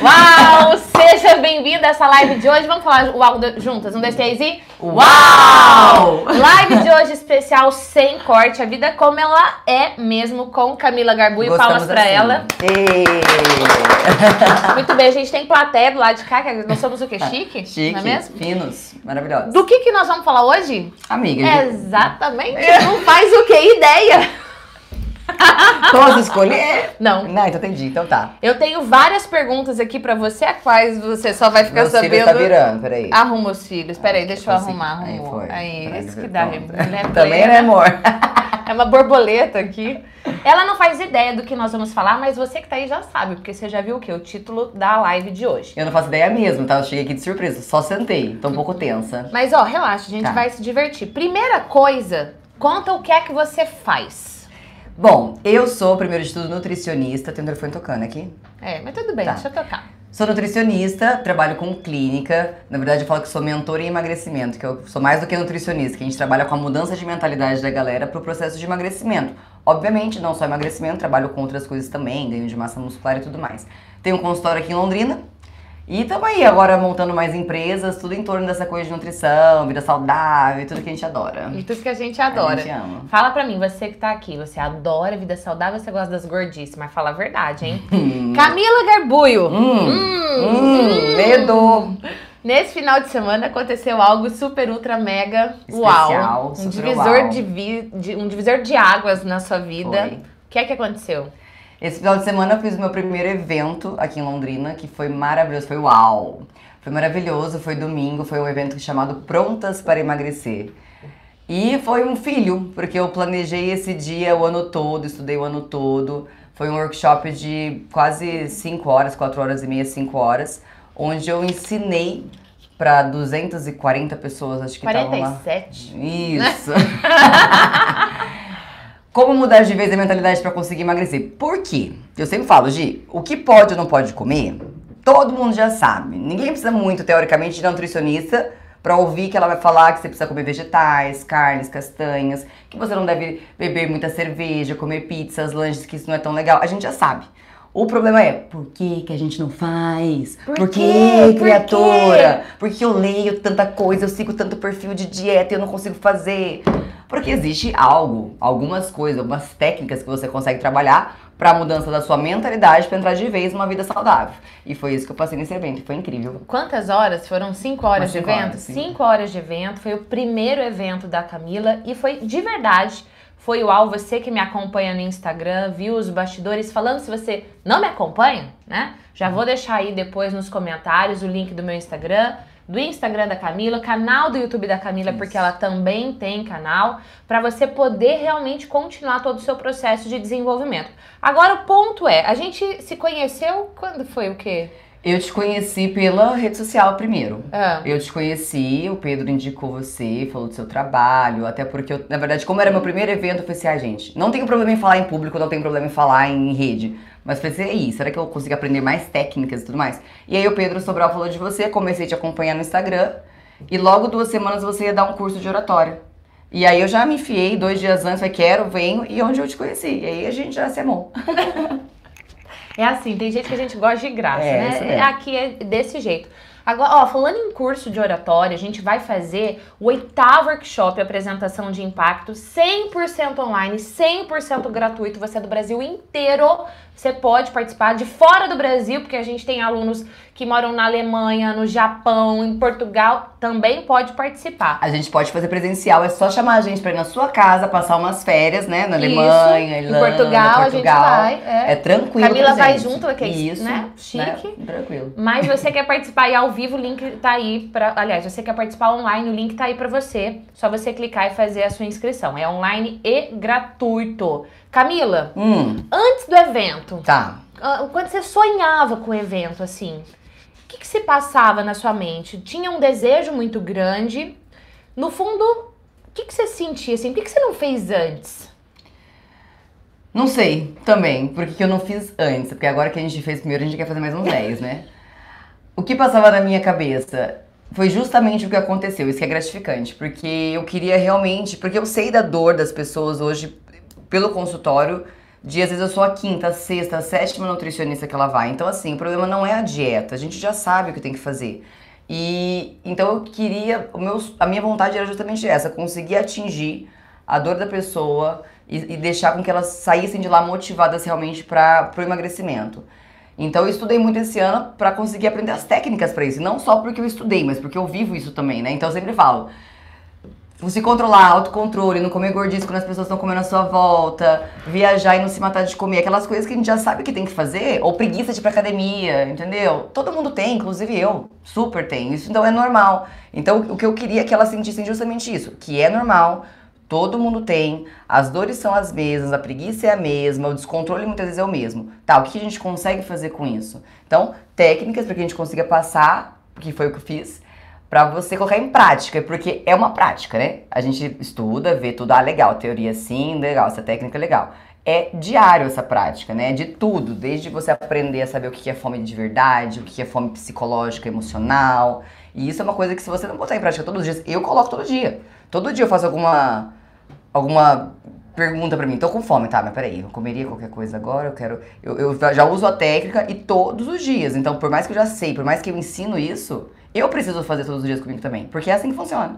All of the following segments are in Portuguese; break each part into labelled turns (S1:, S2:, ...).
S1: Uau! Seja bem-vindo a essa live de hoje. Vamos falar uau juntas? Um, dois, três e. Uau! Live de hoje especial sem corte. A vida como ela é mesmo com Camila.
S2: Gostamos
S1: Palmas pra
S2: assim.
S1: ela.
S2: Ê!
S1: Muito bem, a gente tem plateia do lado de cá. que Nós somos o quê? Chique?
S2: Chique,
S1: Não é mesmo?
S2: finos, maravilhosos.
S1: Do que, que nós vamos falar hoje?
S2: Amiga,
S1: Exatamente. Não faz o que? Ideia.
S2: posso escolher?
S1: Não.
S2: Não, então entendi, então tá.
S1: Eu tenho várias perguntas aqui pra você, a quais você só vai ficar
S2: Meu filho
S1: sabendo.
S2: tá virando, peraí.
S1: Arruma os filhos. Peraí, deixa eu arrumar.
S2: Aí
S1: Arrumou.
S2: foi.
S1: Aí,
S2: Peraí,
S1: isso que dá. Mulher
S2: Também,
S1: plena.
S2: né, amor?
S1: É uma borboleta aqui. Ela não faz ideia do que nós vamos falar, mas você que tá aí já sabe, porque você já viu o quê? O título da live de hoje.
S2: Eu não faço ideia mesmo, tá? Eu cheguei aqui de surpresa, só sentei, tô um pouco tensa.
S1: Mas ó, relaxa, a gente
S2: Tá.
S1: vai se divertir. Primeira coisa, conta o que é que você faz.
S2: Bom, eu sou, primeiro de tudo, nutricionista. Tem o telefone tocando aqui.
S1: É, mas tudo bem,
S2: Tá.
S1: deixa eu tocar.
S2: Sou nutricionista, trabalho com clínica. Na verdade, eu falo que sou mentora em emagrecimento, que eu sou mais do que nutricionista, que a gente trabalha com a mudança de mentalidade da galera pro processo de emagrecimento. Obviamente, não só emagrecimento, trabalho com outras coisas também, ganho de massa muscular e tudo mais. Tenho um consultório aqui em Londrina. E estamos aí agora montando mais empresas, tudo em torno dessa coisa de nutrição, vida saudável, tudo que a gente adora.
S1: E tudo que a gente adora.
S2: A gente ama.
S1: Fala pra mim, você que tá aqui, você adora vida saudável, você gosta das gordices, mas fala a verdade, hein?
S2: Hum.
S1: Camila Garbuio.
S2: Hum,
S1: Hum,
S2: hum, medo.
S1: Nesse final de semana aconteceu algo super, ultra, mega
S2: Especial,
S1: uau. Um divisor
S2: uau.
S1: de, de- um divisor de águas na sua vida.
S2: Foi.
S1: O que é que aconteceu?
S2: Esse final de semana eu fiz o meu primeiro evento aqui em Londrina, que foi maravilhoso, foi uau! Foi maravilhoso, foi domingo, foi um evento chamado Prontas para Emagrecer. E foi um filho, porque eu planejei esse dia o ano todo, estudei o ano todo. Foi um workshop de quase 5 horas, 4 horas e meia, 5 horas, onde eu ensinei para 240 pessoas, acho que estavam lá.
S1: 47.
S2: Isso. Como mudar de vez a mentalidade pra conseguir emagrecer? Por quê? Eu sempre falo, Gi, o que pode ou não pode comer, todo mundo já sabe. Ninguém precisa muito, teoricamente, de nutricionista pra ouvir que ela vai falar que você precisa comer vegetais, carnes, castanhas, que você não deve beber muita cerveja, comer pizzas, lanches, que isso não é tão legal. A gente já sabe. O problema é, por que, que a gente não faz?
S1: Por
S2: Por, que,
S1: Por
S2: criatura? Porque eu leio tanta coisa, eu sigo tanto perfil de dieta e eu não consigo fazer. Porque existe algo, algumas coisas, algumas técnicas que você consegue trabalhar para a mudança da sua mentalidade para entrar de vez numa vida saudável. E foi isso que eu passei nesse evento, foi incrível.
S1: Quantas horas? Foram cinco horas
S2: Umas
S1: de
S2: cinco
S1: evento?
S2: horas,
S1: cinco horas de evento. Foi o primeiro evento da Camila e foi de verdade. Foi uau, você que me acompanha no Instagram, viu os bastidores falando. Se você não me acompanha, né? Já vou deixar aí depois nos comentários o link do meu Instagram, do Instagram da Camila, canal do YouTube da Camila,
S2: Isso.
S1: porque ela também tem canal, para você poder realmente continuar todo o seu processo de desenvolvimento. Agora o ponto é, a gente se conheceu quando foi o quê?
S2: Eu te conheci pela rede social primeiro.
S1: Ah.
S2: Eu te conheci, o Pedro indicou você, falou do seu trabalho, até porque, eu, na verdade, como era meu primeiro evento, eu falei assim, ah, gente, não tenho problema em falar em público, não tenho problema em falar em rede. Mas pensei, aí, será que eu consigo aprender mais técnicas e tudo mais? E aí o Pedro Sobral falou de você, comecei a te acompanhar no Instagram, e logo duas semanas você ia dar um curso de oratória. E aí eu já me enfiei dois dias antes, falei, quero, venho, e onde eu te conheci. E aí a gente já se amou.
S1: É assim, tem gente que a gente gosta de graça,
S2: É,
S1: né? Aqui é desse jeito. Agora, ó, falando em curso de oratória, a gente vai fazer o oitavo workshop Apresentação de Impacto, 100% online, 100% gratuito. Você é do Brasil inteiro, você pode participar de fora do Brasil, porque a gente tem alunos que moram na Alemanha, no Japão, em Portugal, também pode participar.
S2: A gente pode fazer presencial, é só chamar a gente pra ir na sua casa, passar umas férias, né? Na
S1: Isso,
S2: Alemanha,
S1: em
S2: Irlanda,
S1: Portugal, a gente
S2: Portugal.
S1: vai, é.
S2: É tranquilo.
S1: Camila vai junto, que é
S2: Isso,
S1: né? Chique.
S2: Tranquilo.
S1: Mas você quer participar aí ao vivo, o link tá aí para, aliás, você quer participar online, o link tá aí para você. Só você clicar e fazer a sua inscrição. É online e gratuito. Camila,
S2: Hum,
S1: antes do evento,
S2: tá.
S1: ah, quando você sonhava com o evento assim, o que, que se passava na sua mente? Tinha um desejo muito grande. No fundo, o que, que você sentia assim? Por que, que você não fez antes?
S2: Não sei também, porque que eu não fiz antes. Porque agora que a gente fez primeiro, a gente quer fazer mais uns 10, né? O que passava na minha cabeça foi justamente o que aconteceu. Isso que é gratificante, porque eu queria realmente. Porque eu sei da dor das pessoas hoje pelo consultório de às vezes eu sou a quinta, a sexta, a sétima nutricionista que ela vai. Então, assim, o problema não é a dieta, a gente já sabe o que tem que fazer. E então eu queria, o meu, a minha vontade era justamente essa, conseguir atingir a dor da pessoa e, e deixar com que elas saíssem de lá motivadas realmente para o emagrecimento. Então eu estudei muito esse ano para conseguir aprender as técnicas para isso, não só porque eu estudei, mas porque eu vivo isso também, né? Então eu sempre falo, se controlar, autocontrole, não comer gordisco quando as pessoas estão comendo à sua volta, viajar e não se matar de comer, aquelas coisas que a gente já sabe que tem que fazer, ou preguiça de ir pra academia, entendeu? Todo mundo tem, inclusive eu, super tenho, isso então é normal. Então o que eu queria é que elas sentissem justamente isso, que é normal, todo mundo tem, as dores são as mesmas, a preguiça é a mesma, o descontrole muitas vezes é o mesmo. Tá, o que a gente consegue fazer com isso? Então, técnicas para que a gente consiga passar, que foi o que eu fiz, para você colocar em prática, porque é uma prática, né? A gente estuda, vê tudo, ah, legal, teoria sim, legal, essa técnica é legal. É diário essa prática, né? De tudo, desde você aprender a saber o que é fome de verdade, o que é fome psicológica, emocional. E isso é uma coisa que se você não botar em prática todos os dias, eu coloco todo dia. Todo dia eu faço alguma alguma pergunta para mim, tô com fome, tá, mas peraí, eu comeria qualquer coisa agora, eu quero. Eu, eu já uso a técnica e todos os dias. Então, por mais que eu já sei, por mais que eu ensino isso, eu preciso fazer todos os dias comigo também, porque é assim que funciona.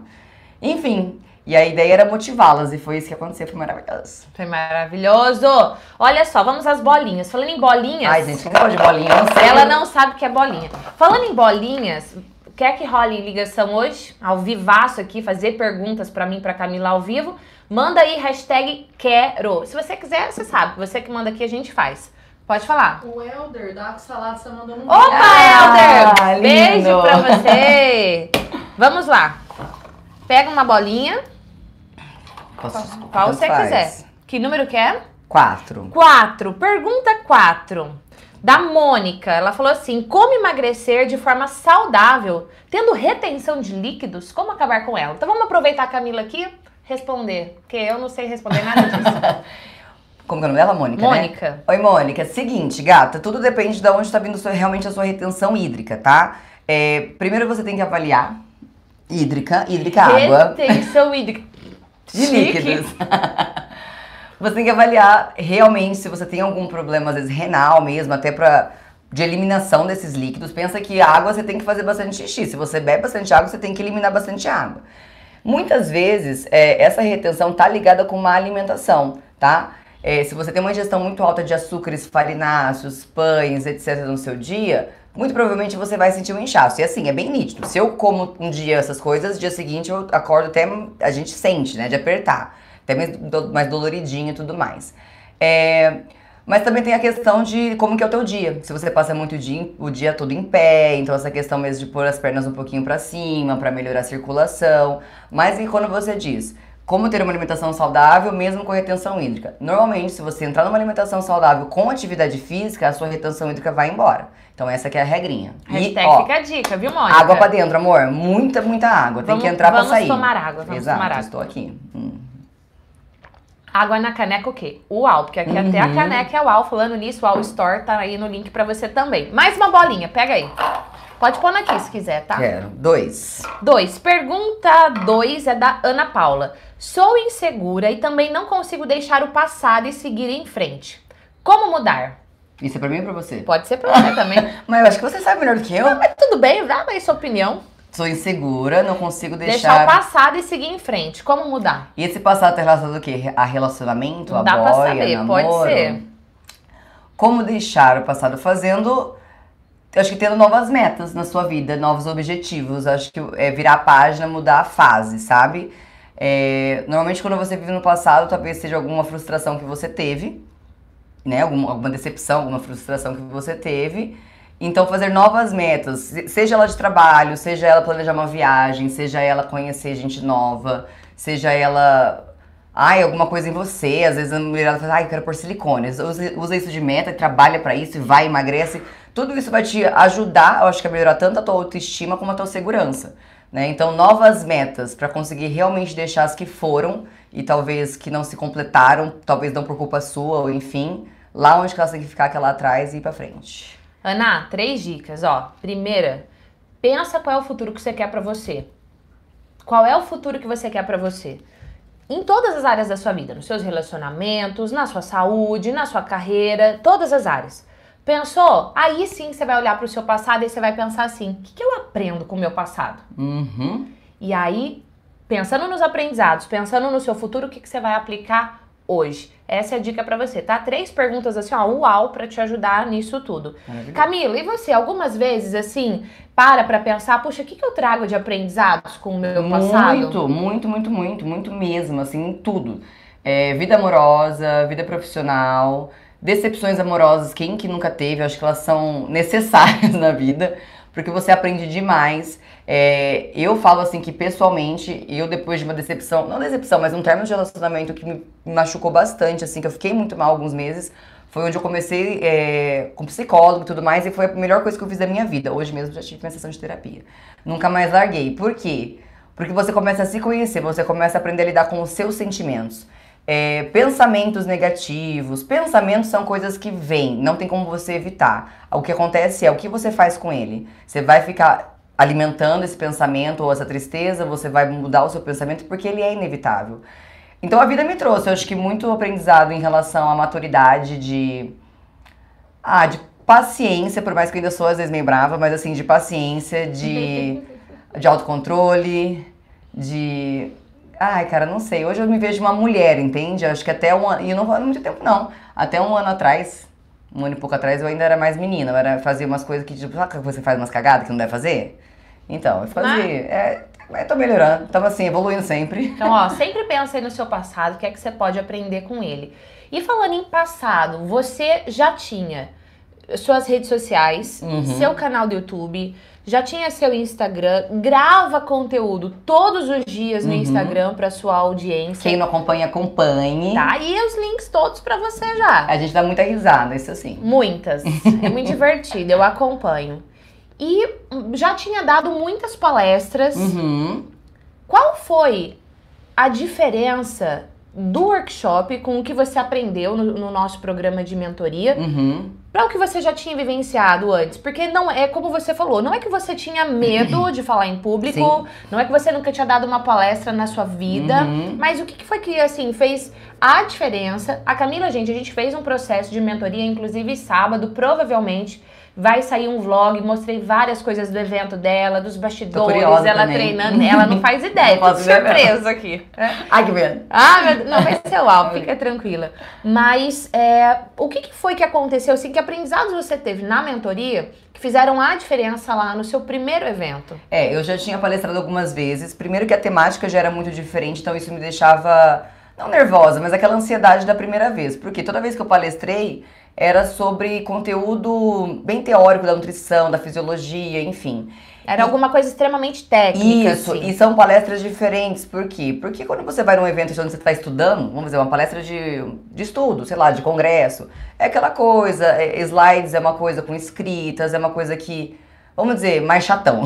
S2: Enfim, e a ideia era motivá-las, e foi isso que aconteceu, foi maravilhoso.
S1: Foi maravilhoso! Olha só, vamos às bolinhas. Falando em bolinhas.
S2: Ai, gente, quem gosta de bolinha? Eu não sei.
S1: Ela não sabe o que é bolinha. Falando em bolinhas, quer que role ligação hoje? Ao vivaço aqui, fazer perguntas para mim, para Camila ao vivo. Manda aí, hashtag quero. Se você quiser, você sabe. Você que manda aqui, a gente faz. Pode falar.
S3: O Helder da Salada está mandando um
S1: Opa,
S2: Ah,
S1: Helder! Beijo
S2: lindo.
S1: pra você! Vamos lá. Pega uma bolinha,
S2: Posso,
S1: qual você
S2: faz.
S1: quiser. Que número que é?
S2: Quatro.
S1: Quatro. Pergunta quatro. Da Mônica. Ela falou assim: como emagrecer de forma saudável, tendo retenção de líquidos? Como acabar com ela? Então vamos aproveitar a Camila aqui responder, porque eu não sei responder nada disso.
S2: Como que é o nome dela? Mônica, né?
S1: Mônica.
S2: Oi, Mônica. Seguinte, gata, tudo depende de onde está vindo realmente a sua retenção hídrica, tá? É, primeiro você tem que avaliar hídrica, hídrica água,
S1: Retenção hídrica.
S2: de
S1: Chique.
S2: líquidos. você tem que avaliar realmente se você tem algum problema, às vezes renal mesmo, até pra, de eliminação desses líquidos. Pensa que água você tem que fazer bastante xixi. Se você bebe bastante água, você tem que eliminar bastante água. Muitas vezes, é, essa retenção tá ligada com má alimentação, tá? É, se você tem uma ingestão muito alta de açúcares, farináceos, pães, etc. no seu dia, muito provavelmente você vai sentir um inchaço. E assim, é bem nítido. Se eu como um dia essas coisas, dia seguinte eu acordo até, a gente sente, né, de apertar. Até mais, mais doloridinho e tudo mais. É, mas também tem a questão de como que é o teu dia. Se você passa muito o dia, o dia todo em pé, então essa questão mesmo de pôr as pernas um pouquinho pra cima, pra melhorar a circulação. Mas e quando você diz como ter uma alimentação saudável mesmo com retenção hídrica? Normalmente, se você entrar numa alimentação saudável com atividade física, a sua retenção hídrica vai embora. Então essa que é a regrinha.
S1: Hashtag
S2: ó,
S1: fica a dica, viu, Mônica?
S2: água pra dentro, amor. Muita, muita água. Tem
S1: Vamos-
S2: que entrar pra
S1: vamos
S2: sair.
S1: tomar água, vamos
S2: Exato,
S1: tomar água.
S2: estou aqui. Hum.
S1: Água na caneca o quê? Uau, porque aqui até a
S2: Uhum.
S1: caneca é uau. Falando nisso, o Uau Store tá aí no link pra você também. Mais uma bolinha, pega aí. Pode pôr aqui se quiser, tá?
S2: Quero. Dois.
S1: Dois. Pergunta dois é da Ana Paula. Sou insegura e também não consigo deixar o passado e seguir em frente. Como mudar?
S2: Isso é pra mim ou pra você?
S1: Pode ser pra você também.
S2: Mas eu acho que você sabe melhor do que eu.
S1: Mas tudo bem, dá aí sua opinião.
S2: Sou insegura, não consigo
S1: Deixar
S2: deixar.
S1: o passado e seguir em frente. Como mudar?
S2: E esse passado tá relacionado ao quê? A relacionamento,
S1: Não
S2: a
S1: dá pra
S2: boia,
S1: saber,
S2: namoro?
S1: pode ser.
S2: Como deixar o passado fazendo? eu Acho que tendo novas metas na sua vida, novos objetivos. Acho que é virar a página, mudar a fase, sabe? É, normalmente quando você vive no passado, talvez seja alguma frustração que você teve, né? Alguma, alguma decepção, alguma frustração que você teve. Então fazer novas metas, se- seja ela de trabalho, seja ela planejar uma viagem, seja ela conhecer gente nova, seja ela ai, alguma coisa em você, às vezes a mulherada fala, ai, eu quero pôr silicone. Usa, isso de meta, trabalha pra isso e vai, emagrece. Tudo isso vai te ajudar, eu acho que a melhorar tanto a tua autoestima como a tua segurança. Né? Então, novas metas pra conseguir realmente deixar as que foram e talvez que não se completaram, talvez não por culpa sua, ou enfim, lá onde que elas têm que ficar, aquela lá atrás e ir pra frente.
S1: Ana, três dicas, ó. Primeira, pensa qual é o futuro que você quer pra você. Qual é o futuro que você quer pra você? em todas as áreas da sua vida, nos seus relacionamentos, na sua saúde, na sua carreira, todas as áreas. Pensou? Aí sim você vai olhar para o seu passado e você vai pensar assim: o que, que eu aprendo com o meu passado?
S2: Uhum.
S1: E aí, pensando nos aprendizados, pensando no seu futuro, o que, que você vai aplicar hoje? Essa é a dica para você, tá? Três perguntas assim, ó, uau, para te ajudar nisso tudo. Camila, e você, algumas vezes, assim, para pra pensar, puxa, o que, que eu trago de aprendizados com o meu passado?
S2: Muito, muito, muito, muito, muito mesmo, assim, em tudo. É, vida amorosa, vida profissional, decepções amorosas, quem que nunca teve, acho que elas são necessárias na vida, porque você aprende demais. É, eu falo assim que pessoalmente, eu depois de uma decepção, não decepção, mas um término de relacionamento que me machucou bastante, assim, que eu fiquei muito mal alguns meses, foi onde eu comecei é, com psicólogo e tudo mais, e foi a melhor coisa que eu fiz da minha vida. Hoje mesmo já tive uma sessão de terapia. Nunca mais larguei. Por quê? Porque você começa a se conhecer, você começa a aprender a lidar com os seus sentimentos. É, pensamentos negativos. Pensamentos são coisas que vêm, não tem como você evitar. O que acontece é o que você faz com ele. Você vai ficar alimentando esse pensamento ou essa tristeza, você vai mudar o seu pensamento porque ele é inevitável. Então a vida me trouxe, eu acho que muito aprendizado em relação à maturidade de ah, de paciência, por mais que eu ainda sou às vezes meio brava, mas assim, de paciência, de de autocontrole, de ai, cara, não sei. Hoje eu me vejo uma mulher, entende? Acho que até um ano, e não há muito tempo não, até um ano atrás, um ano e pouco atrás eu ainda era mais menina, eu era fazia umas coisas que tipo, sabe que você faz umas cagadas que não deve fazer? Então, eu fazia. É, eu tô melhorando, tava assim, evoluindo sempre.
S1: Então, ó, sempre pensa aí no seu passado, o que é que você pode aprender com ele. E falando em passado, você já tinha suas redes sociais,
S2: Uhum.
S1: seu canal do YouTube, já tinha seu Instagram, grava conteúdo todos os dias no
S2: Uhum.
S1: Instagram para sua audiência.
S2: Quem não acompanha, acompanhe.
S1: Tá aí os links todos para você já.
S2: A gente dá muita risada, isso assim.
S1: Muitas. É muito divertido, eu acompanho. E já tinha dado muitas palestras.
S2: Uhum.
S1: Qual foi a diferença do workshop com o que você aprendeu no, no nosso programa de mentoria
S2: Uhum.
S1: Para o que você já tinha vivenciado antes? Porque não é como você falou, não é que você tinha medo de falar em público,
S2: Sim.
S1: não é que você nunca tinha dado uma palestra na sua vida,
S2: Uhum.
S1: mas o que que foi que assim fez a diferença? A Camila, gente, a gente fez um processo de mentoria, inclusive sábado, provavelmente. Vai sair um vlog, mostrei várias coisas do evento dela, dos bastidores, ela
S2: também.
S1: treinando. Ela não faz ideia,
S2: Não
S1: surpresa aqui.
S2: Ai, que medo.
S1: Ah, meu não, vai ser uau, fica tranquila. Mas é, o que, que foi que aconteceu, assim, que aprendizados você teve na mentoria que fizeram a diferença lá no seu primeiro evento?
S2: É, eu já tinha palestrado algumas vezes. Primeiro que a temática já era muito diferente, então isso me deixava, não nervosa, mas aquela ansiedade da primeira vez. Porque toda vez que eu palestrei, era sobre conteúdo bem teórico da nutrição, da fisiologia, enfim.
S1: Era alguma coisa extremamente técnica,
S2: Isso,
S1: assim.
S2: e são palestras diferentes. Por quê? Porque quando você vai num evento onde você está estudando, vamos dizer, uma palestra de, de estudo, sei lá, de congresso, é aquela coisa, é, slides é uma coisa com escritas, é uma coisa que, vamos dizer, mais chatão.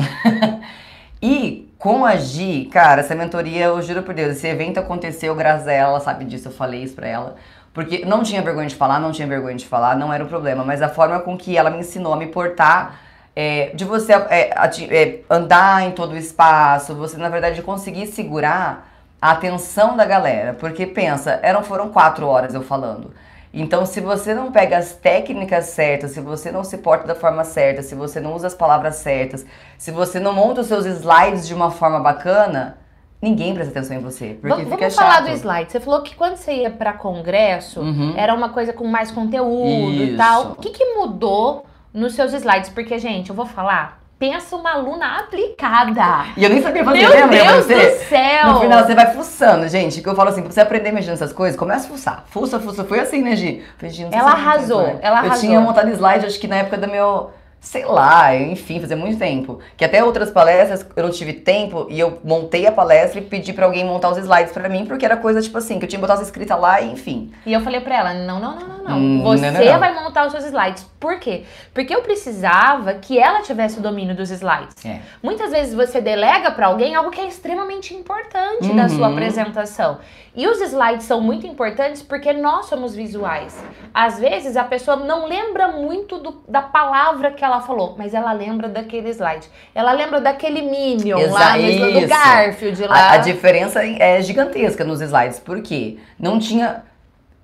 S2: e com a Gi, cara, essa mentoria, eu juro por Deus, esse evento aconteceu graças a ela sabe disso, eu falei isso pra ela. Porque não tinha vergonha de falar, não tinha vergonha de falar, não era o problema, mas a forma com que ela me ensinou a me portar é, de você é, é, andar em todo o espaço, você na verdade conseguir segurar a atenção da galera. Porque pensa, eram, foram quatro horas eu falando. Então, se você não pega as técnicas certas, se você não se porta da forma certa, se você não usa as palavras certas, se você não monta os seus slides de uma forma bacana, ninguém presta atenção em você. Porque
S1: Vamos,
S2: fica
S1: vamos
S2: chato.
S1: falar do slide. Você falou que quando você ia pra congresso,
S2: Uhum.
S1: era uma coisa com mais conteúdo e
S2: Isso.
S1: tal. O que, que mudou nos seus slides? Porque, gente, eu vou falar, pensa uma aluna aplicada.
S2: E eu nem sabia fazer,
S1: Meu
S2: lembra
S1: Deus
S2: você?
S1: do céu!
S2: No final você vai fuçando, gente. Que eu falo assim, pra você aprender a mexer nessas coisas, começa a fuçar. Fuça, fuça. Foi assim, né, Gi? Falei, Gi,
S1: Ela
S2: eu
S1: arrasou, ela
S2: Eu
S1: arrasou.
S2: tinha montado slide, acho que na época do meu. Sei lá, enfim, fazia muito tempo. Que até outras palestras eu não tive tempo e eu montei a palestra e pedi pra alguém montar os slides pra mim, porque era coisa tipo assim, que eu tinha que botar as escritas lá e enfim.
S1: E eu falei pra ela, não, não, não, não, não.
S2: Hum,
S1: Você
S2: não, não, não.
S1: vai montar os seus slides. Por quê? Porque eu precisava que ela tivesse o domínio dos slides.
S2: É.
S1: Muitas vezes você delega pra alguém algo que é extremamente importante da
S2: Uhum.
S1: sua apresentação. E os slides são muito importantes porque nós somos visuais. Às vezes a pessoa não lembra muito do- da palavra que ela ela falou, mas ela lembra daquele slide. Ela lembra daquele Minion
S2: Exa-
S1: lá, no do. Garfield lá.
S2: A, a diferença é gigantesca nos slides, por quê? Não tinha.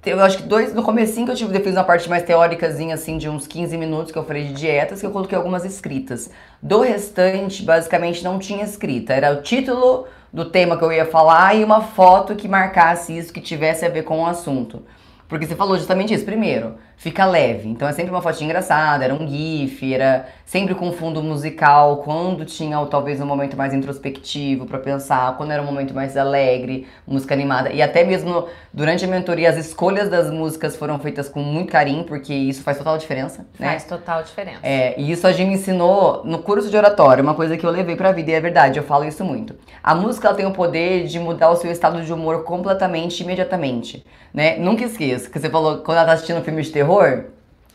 S2: Eu acho que dois. No comecinho que eu tive, eu fiz uma parte mais teóricazinha, assim, de uns 15 minutos que eu falei de dietas, que eu coloquei algumas escritas. Do restante, basicamente, não tinha escrita. Era o título do tema que eu ia falar e uma foto que marcasse isso, que tivesse a ver com o assunto. Porque você falou justamente isso. Primeiro, fica leve. Então é sempre uma fotinha engraçada, era um GIF, era sempre com fundo musical, quando tinha talvez um momento mais introspectivo pra pensar, quando era um momento mais alegre, música animada. E até mesmo durante a mentoria, as escolhas das músicas foram feitas com muito carinho, porque isso faz total diferença, né?
S1: Faz total diferença.
S2: É, e isso a gente me ensinou no curso de oratório, uma coisa que eu levei pra vida, e é verdade, eu falo isso muito. A música ela tem o poder de mudar o seu estado de humor completamente, imediatamente, né? Nunca esqueça, que você falou, quando ela tá assistindo um filme de terror,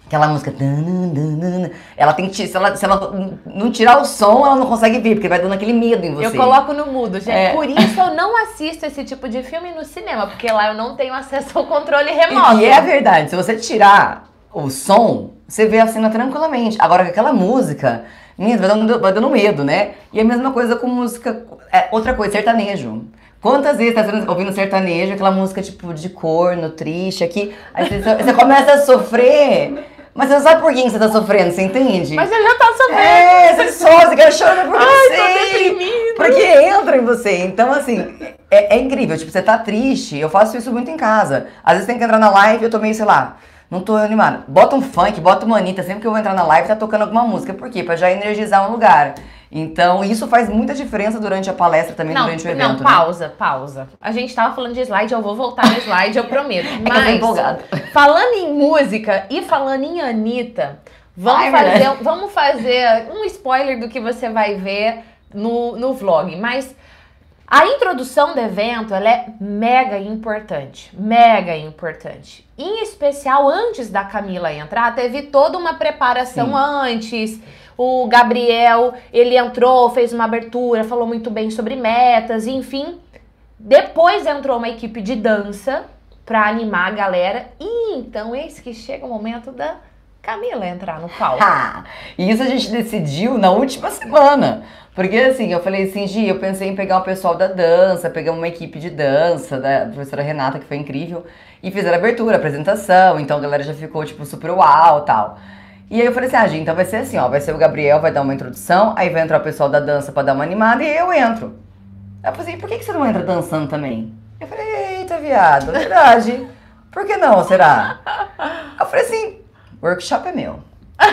S2: aquela música... Ela tem que... Se ela, se ela não tirar o som, ela não consegue vir, porque vai dando aquele medo em você.
S1: Eu coloco no mudo, gente.
S2: É.
S1: Por isso eu não assisto esse tipo de filme no cinema, porque lá eu não tenho acesso ao controle remoto.
S2: E é verdade, se você tirar o som, você vê a cena tranquilamente. Agora, com aquela música, menina, vai dando, vai dando medo, né? E a mesma coisa com música. é, outra coisa, sertanejo. Quantas vezes tá ouvindo sertanejo, aquela música tipo de corno, triste aqui, aí você, você começa a sofrer, mas você não sabe por que você tá sofrendo, você entende?
S1: Mas ele já tá sofrendo.
S2: É, você sofre, você quer chorar por
S1: Ai,
S2: você.
S1: deprimida.
S2: Porque entra em você. Então, assim, é, é incrível. Tipo, você tá triste. Eu faço isso muito em casa. Às vezes tem que entrar na live e eu tô meio, sei lá, não tô animada. Bota um funk, bota uma Anitta. Sempre que eu vou entrar na live, tá tocando alguma música. Por quê? Pra já energizar um lugar. Então, isso faz muita diferença durante a palestra também,
S1: Não,
S2: durante o
S1: não,
S2: evento. né?
S1: pausa, pausa. A gente tava falando de slide, eu vou voltar no slide, eu prometo.
S2: É que eu tô
S1: Mas,
S2: empolgada.
S1: falando em música e falando em Anitta, vamos,
S2: Ai,
S1: fazer, vamos fazer um spoiler do que você vai ver no, no vlog. Mas a introdução do evento, ela é mega importante, mega importante. Em especial, antes da Camila entrar, teve toda uma preparação
S2: Sim.
S1: antes. O Gabriel, ele entrou, fez uma abertura, falou muito bem sobre metas, enfim. Depois entrou uma equipe de dança pra animar a galera. E então, eis que chega o momento da Camila entrar no palco.
S2: Isso a gente decidiu na última semana. Porque assim, eu falei assim, Gi, eu pensei em pegar o pessoal da dança, pegar uma equipe de dança, da professora Renata, que foi incrível, e fizeram abertura, apresentação, então a galera já ficou, tipo, super uau tal. E aí eu falei assim, ah, Gi, então vai ser assim, ó, vai ser o Gabriel, vai dar uma introdução, aí vai entrar o pessoal da dança pra dar uma animada, e eu entro. Aí eu falei assim, por que, que você não entra dançando também? Eu falei, eita, viado, verdade. Por que não, será? Eu falei assim, workshop é meu.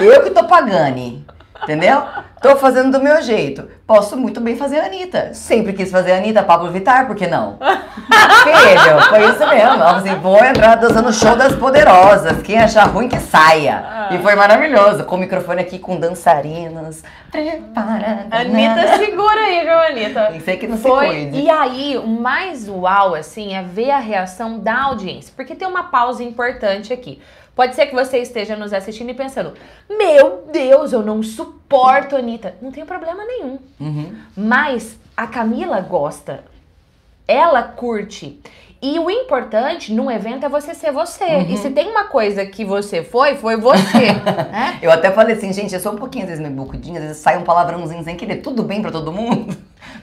S2: Eu que tô pagando, entendeu? Tô fazendo do meu jeito. Posso muito bem fazer a Anitta. Sempre quis fazer a Anitta, Pablo Vittar, por que não? Filho, foi isso mesmo. Ela assim, vou entrar dançando show das poderosas. Quem achar ruim que saia. E foi maravilhoso. Com o microfone aqui com dançarinas. Preparada.
S1: Anitta, segura aí, viu, Anitta?
S2: Que ser que não se
S1: Foi.
S2: cuide.
S1: E aí, o mais uau, assim, é ver a reação da audiência. Porque tem uma pausa importante aqui. Pode ser que você esteja nos assistindo e pensando: Meu Deus, eu não suporto Anitta. Não tem problema nenhum.
S2: Uhum.
S1: Mas a Camila gosta. Ela curte. E o importante num evento é você ser você.
S2: Uhum.
S1: E se tem uma coisa que você foi, foi você. né?
S2: Eu até falei assim, gente, eu sou um pouquinho, às vezes, meio bucudinha, às vezes sai um palavrãozinho sem querer. Tudo bem pra todo mundo?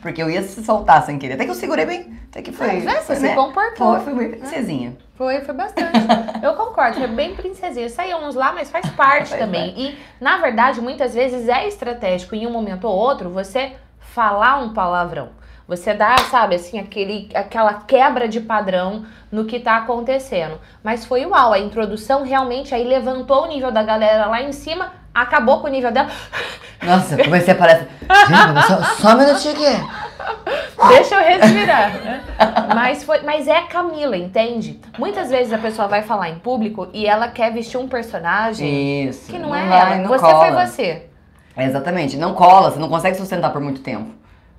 S2: Porque eu ia se soltar sem querer. Até que eu segurei bem. Até que foi.
S1: Mas, né,
S2: foi,
S1: você se comportou.
S2: Foi, foi bem princesinha.
S1: Foi, foi bastante. Eu concordo, foi bem princesinha. Saiu uns lá, mas faz parte
S2: Faz
S1: também. E, na verdade, muitas vezes é estratégico em um momento ou outro você falar um palavrão. Você dá, sabe, assim, aquele, aquela quebra de padrão no que tá acontecendo. Mas foi uau, a introdução realmente aí levantou o nível da galera lá em cima, acabou com o nível dela.
S2: Nossa, comecei a parar. Gente, só, só um minutinho aqui.
S1: Deixa eu respirar. né? mas, foi, mas é Camila, entende? Muitas vezes a pessoa vai falar em público e ela quer vestir um personagem
S2: Isso.
S1: que não, é
S2: vai,
S1: ela.
S2: não
S1: você
S2: cola.
S1: foi você.
S2: Exatamente, não cola, você não consegue sustentar por muito tempo.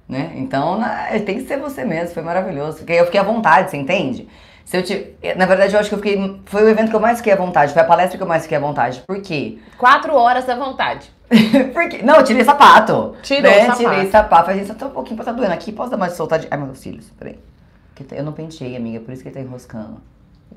S2: Né? Então, na- tem que ser você mesmo, foi maravilhoso. Porque eu fiquei à vontade, você entende? Se eu te, na verdade, eu acho que eu fiquei. Foi o evento que eu mais fiquei à vontade, foi a palestra que eu mais fiquei à vontade. Por quê?
S1: Quatro horas da vontade.
S2: Porque, não, eu tirei sapato.
S1: Tirou
S2: né?
S1: sapato.
S2: Tirei sapato. Falei, isso tá um pouquinho pra tá doendo aqui. Posso dar mais soltadinha? Ai, meus cílios, peraí. Tá- Eu não penteei, amiga, por isso que ele tá enroscando.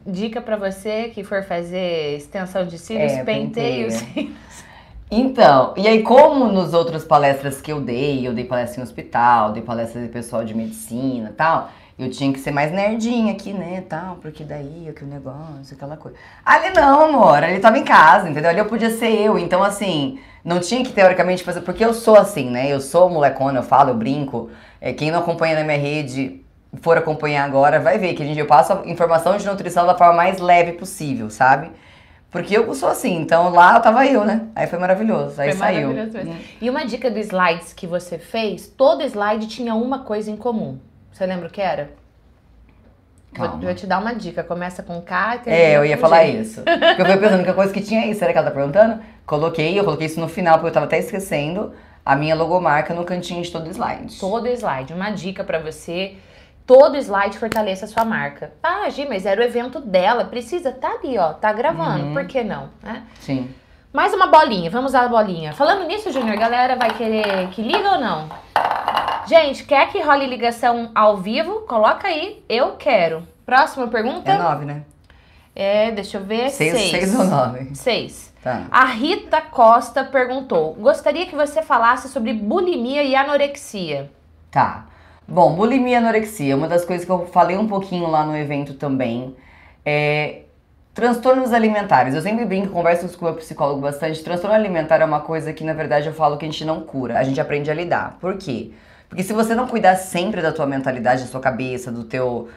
S1: Dica pra você que for fazer extensão de cílios,
S2: É,
S1: penteie os cílios.
S2: Então, e aí como nos outras palestras que eu dei, eu dei palestra em hospital, dei palestra de pessoal de medicina tal, eu tinha que ser mais nerdinha aqui, né, tal, porque daí aquele negócio, aquela coisa. Ali não, amor, ele tava em casa, entendeu? Ali eu podia ser eu, então assim, não tinha que teoricamente fazer, porque eu sou assim, né, eu sou molecona, eu falo, eu brinco, é, quem não acompanha na minha rede, for acompanhar agora, vai ver que a gente, eu passo a informação de nutrição da forma mais leve possível, sabe? Porque eu sou assim, então lá tava eu, né? Aí foi maravilhoso, aí
S1: Foi
S2: saiu.
S1: maravilhoso mesmo. E uma dica dos slides que você fez, todo slide tinha uma coisa em comum. Você lembra o que era? Vou,
S2: Calma.
S1: vou te dar uma dica. Começa com K e
S2: É, eu ia falar
S1: G.
S2: isso. Porque eu fui pensando que a coisa que tinha isso, será que ela tá perguntando? Coloquei, eu coloquei isso no final, porque eu tava até esquecendo, a minha logomarca no cantinho de todo slide.
S1: Todo slide. Uma dica pra você. Todo slide fortaleça a sua marca. Ah, Gi, mas era o evento dela. Precisa? Tá ali, ó. Tá gravando.
S2: Uhum.
S1: Por que não? né?
S2: Sim.
S1: Mais uma bolinha. Vamos usar a bolinha. Falando nisso, Júnior, galera vai querer que liga ou não? Gente, quer que role ligação ao vivo? Coloca aí. Eu quero. Próxima pergunta.
S2: É nove, né?
S1: É, deixa eu ver.
S2: Seis,
S1: seis.
S2: seis ou nove?
S1: Seis.
S2: Tá.
S1: A Rita Costa perguntou: Gostaria que você falasse sobre bulimia e anorexia.
S2: Tá. Bom, bulimia e anorexia, uma das coisas que eu falei um pouquinho lá no evento também é transtornos alimentares. Eu sempre brinco, converso com o meu psicólogo bastante. Transtorno alimentar é uma coisa que, na verdade, eu falo que a gente não cura, a gente aprende a lidar. Por quê? Porque se você não cuidar sempre da tua mentalidade, da sua cabeça, do teu,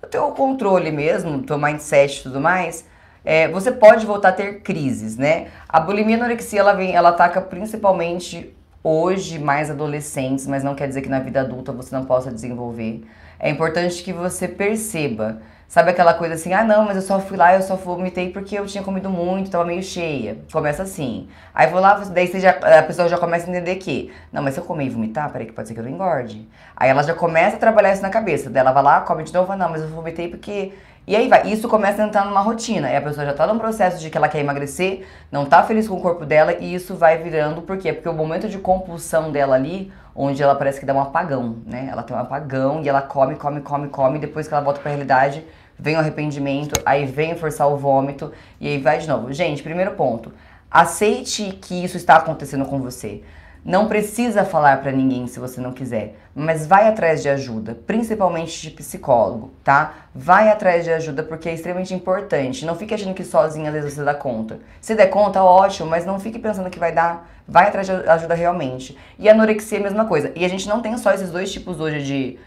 S2: do teu controle mesmo, do teu mindset e tudo mais, é, você pode voltar a ter crises, né? A bulimia e anorexia, ela, vem, ela ataca principalmente hoje mais adolescentes, mas não quer dizer que na vida adulta você não possa desenvolver. É importante que você perceba. Sabe aquela coisa assim, ah não, mas eu só fui lá, eu só vomitei porque eu tinha comido muito, tava meio cheia. Começa assim. Aí vou lá, daí já, a pessoa já começa a entender que, não, mas se eu comer e vomitar, peraí que pode ser que eu não engorde. Aí ela já começa a trabalhar isso na cabeça dela, vai lá, come de novo, ah, não, mas eu vomitei porque e aí vai, isso começa a entrar numa rotina. E a pessoa já tá num processo de que ela quer emagrecer, não tá feliz com o corpo dela, e isso vai virando, por quê? Porque o momento de compulsão dela ali, onde ela parece que dá um apagão, né? Ela tem um apagão e ela come, come, come, come, e depois que ela volta pra realidade, vem o arrependimento, aí vem forçar o vômito, e aí vai de novo. Gente, primeiro ponto, aceite que isso está acontecendo com você. Não precisa falar pra ninguém se você não quiser, mas vai atrás de ajuda, principalmente de psicólogo, tá? Vai atrás de ajuda porque é extremamente importante. Não fique achando que sozinha às vezes você dá conta. Se der conta, ótimo, mas não fique pensando que vai dar. Vai atrás de ajuda realmente. E anorexia é a mesma coisa. E a gente não tem só esses dois tipos hoje de,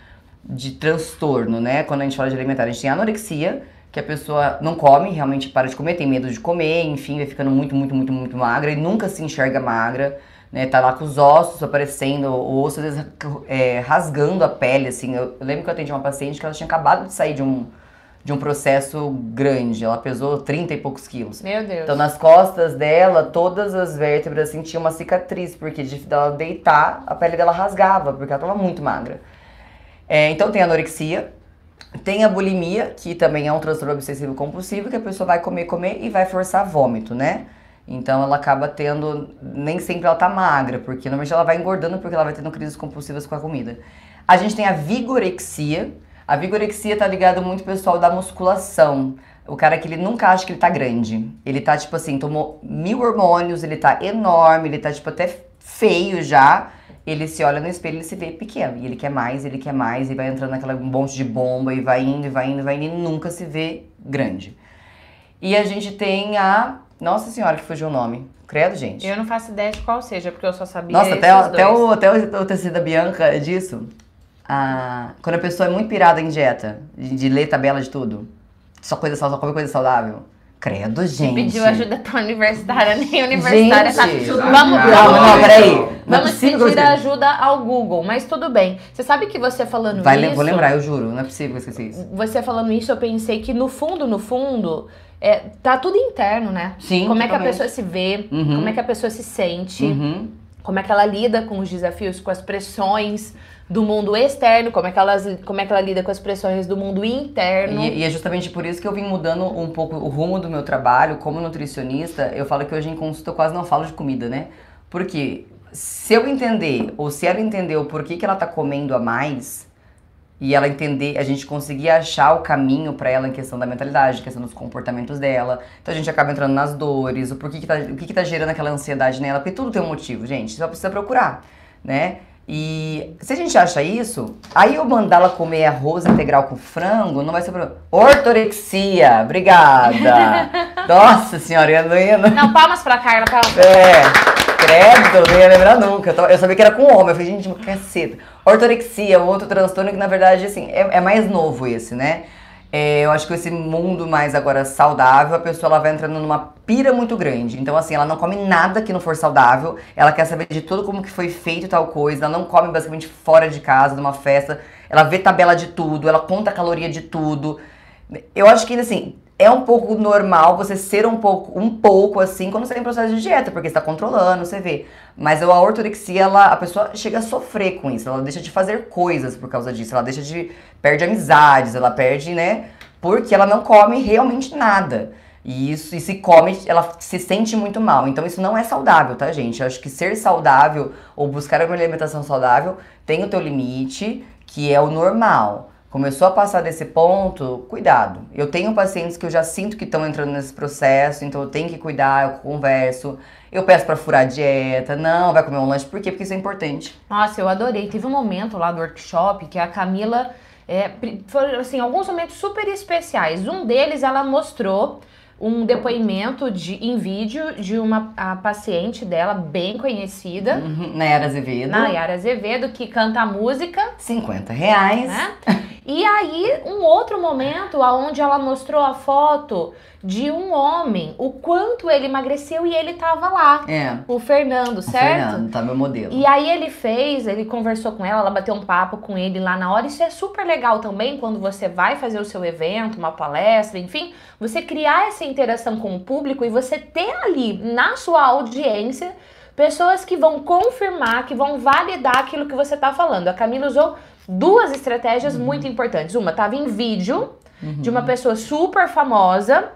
S2: de transtorno, né? Quando a gente fala de alimentar, a gente tem anorexia, que a pessoa não come, realmente para de comer, tem medo de comer, enfim, vai ficando muito, muito, muito, muito magra e nunca se enxerga magra né? Tá lá com os ossos aparecendo, o osso às vezes é, rasgando a pele, assim. Eu, eu, lembro que eu atendi uma paciente que ela tinha acabado de sair de um, de um processo grande. Ela pesou 30 e poucos quilos.
S1: Meu Deus.
S2: Então nas costas dela, todas as vértebras assim, tinha uma cicatriz, porque de dela deitar, a pele dela rasgava, porque ela tava muito magra. É, então tem anorexia, tem a bulimia, que também é um transtorno obsessivo compulsivo, que a pessoa vai comer, comer e vai forçar vômito, né? Então ela acaba tendo, nem sempre ela tá magra, porque normalmente ela vai engordando porque ela vai tendo crises compulsivas com a comida. A gente tem a vigorexia. A vigorexia tá ligado muito ao pessoal da musculação. O cara que ele nunca acha que ele tá grande. Ele tá tipo assim, tomou mil hormônios, ele tá enorme, ele tá tipo até feio já. Ele se olha no espelho e se vê pequeno. E ele quer mais, ele quer mais, e vai entrando naquela monte de bomba, e vai indo, e vai indo, e vai indo, e nunca se vê grande. E a gente tem a nossa senhora, que fugiu o nome. Credo, gente.
S1: Eu não faço ideia de qual seja, porque eu só sabia
S2: Nossa, até, até,
S1: dois.
S2: o, até o, o tecido da Bianca é disso. Ah, quando a pessoa é muito pirada em dieta, de, de ler tabela de tudo, só coisa só, só come coisa saudável. Credo, gente.
S1: Pediu ajuda pra universitária, nem universitária tá. Vamos,
S2: Calma,
S1: vamos,
S2: não, peraí. Não é
S1: vamos
S2: que
S1: pedir
S2: eu-
S1: ajuda ao Google, mas tudo bem. Você sabe que você falando
S2: Vai,
S1: isso.
S2: vou lembrar, eu juro. Não é possível que eu esqueci isso.
S1: Você falando isso, eu pensei que no fundo, no fundo, é, tá tudo interno, né?
S2: Sim,
S1: Como é que a pessoa se vê,
S2: Uhum.
S1: como é que a pessoa se sente,
S2: Uhum.
S1: como é que ela lida com os desafios, com as pressões do mundo externo, como é que, elas, como é que ela lida com as pressões do mundo interno.
S2: E, e é justamente por isso que eu vim mudando um pouco o rumo do meu trabalho como nutricionista. Eu falo que hoje em consulta eu quase não falo de comida, né? Porque se eu entender, ou se ela entender o porquê que ela tá comendo a mais, e ela entender, a gente conseguir achar o caminho para ela em questão da mentalidade, em questão dos comportamentos dela. Então a gente acaba entrando nas dores, o porquê que tá, o que, que tá gerando aquela ansiedade nela, porque tudo tem um motivo, gente. Só precisa procurar, né? E se a gente acha isso, aí eu mandar ela comer arroz integral com frango não vai ser problema. Ortorexia, obrigada. Nossa senhora, eu não ia.
S1: Não, palmas pra Carla. Palmas.
S2: É, credo, não ia lembrar nunca. Eu sabia que era com homem, eu falei, gente, caceta. Ortorexia, outro transtorno que na verdade, assim, é, é mais novo esse, né? É, eu acho que esse mundo mais agora saudável, a pessoa ela vai entrando numa pira muito grande. Então, assim, ela não come nada que não for saudável. Ela quer saber de tudo como que foi feito tal coisa. Ela não come basicamente fora de casa, numa festa. Ela vê tabela de tudo, ela conta a caloria de tudo. Eu acho que, assim, é um pouco normal você ser um pouco, um pouco assim quando você tem processo de dieta, porque você tá controlando, você vê. Mas a ortorexia, ela, a pessoa chega a sofrer com isso, ela deixa de fazer coisas por causa disso, ela deixa de. perde amizades, ela perde, né? Porque ela não come realmente nada. E isso, e se come, ela se sente muito mal. Então isso não é saudável, tá, gente? Eu acho que ser saudável ou buscar uma alimentação saudável tem o teu limite, que é o normal. Começou a passar desse ponto, cuidado. Eu tenho pacientes que eu já sinto que estão entrando nesse processo, então eu tenho que cuidar, eu converso. Eu peço para furar a dieta, não, vai comer um lanche, por quê? Porque isso é importante.
S1: Nossa, eu adorei. Teve um momento lá do workshop que a Camila, é, foram assim, alguns momentos super especiais. Um deles ela mostrou um depoimento de, em vídeo de uma a paciente dela, bem conhecida.
S2: Uhum, Nayara Azevedo.
S1: Nayara Azevedo, que canta a música.
S2: 50 reais.
S1: Né? E aí, um outro momento onde ela mostrou a foto de um homem, o quanto ele emagreceu e ele tava lá.
S2: É.
S1: O Fernando, certo?
S2: O Fernando, tá meu modelo.
S1: E aí ele fez, ele conversou com ela, ela bateu um papo com ele lá na hora. Isso é super legal também quando você vai fazer o seu evento, uma palestra, enfim, você criar essa interação com o público e você ter ali na sua audiência pessoas que vão confirmar, que vão validar aquilo que você tá falando. A Camila usou duas estratégias uhum. muito importantes. Uma estava em vídeo uhum. de uma pessoa super famosa.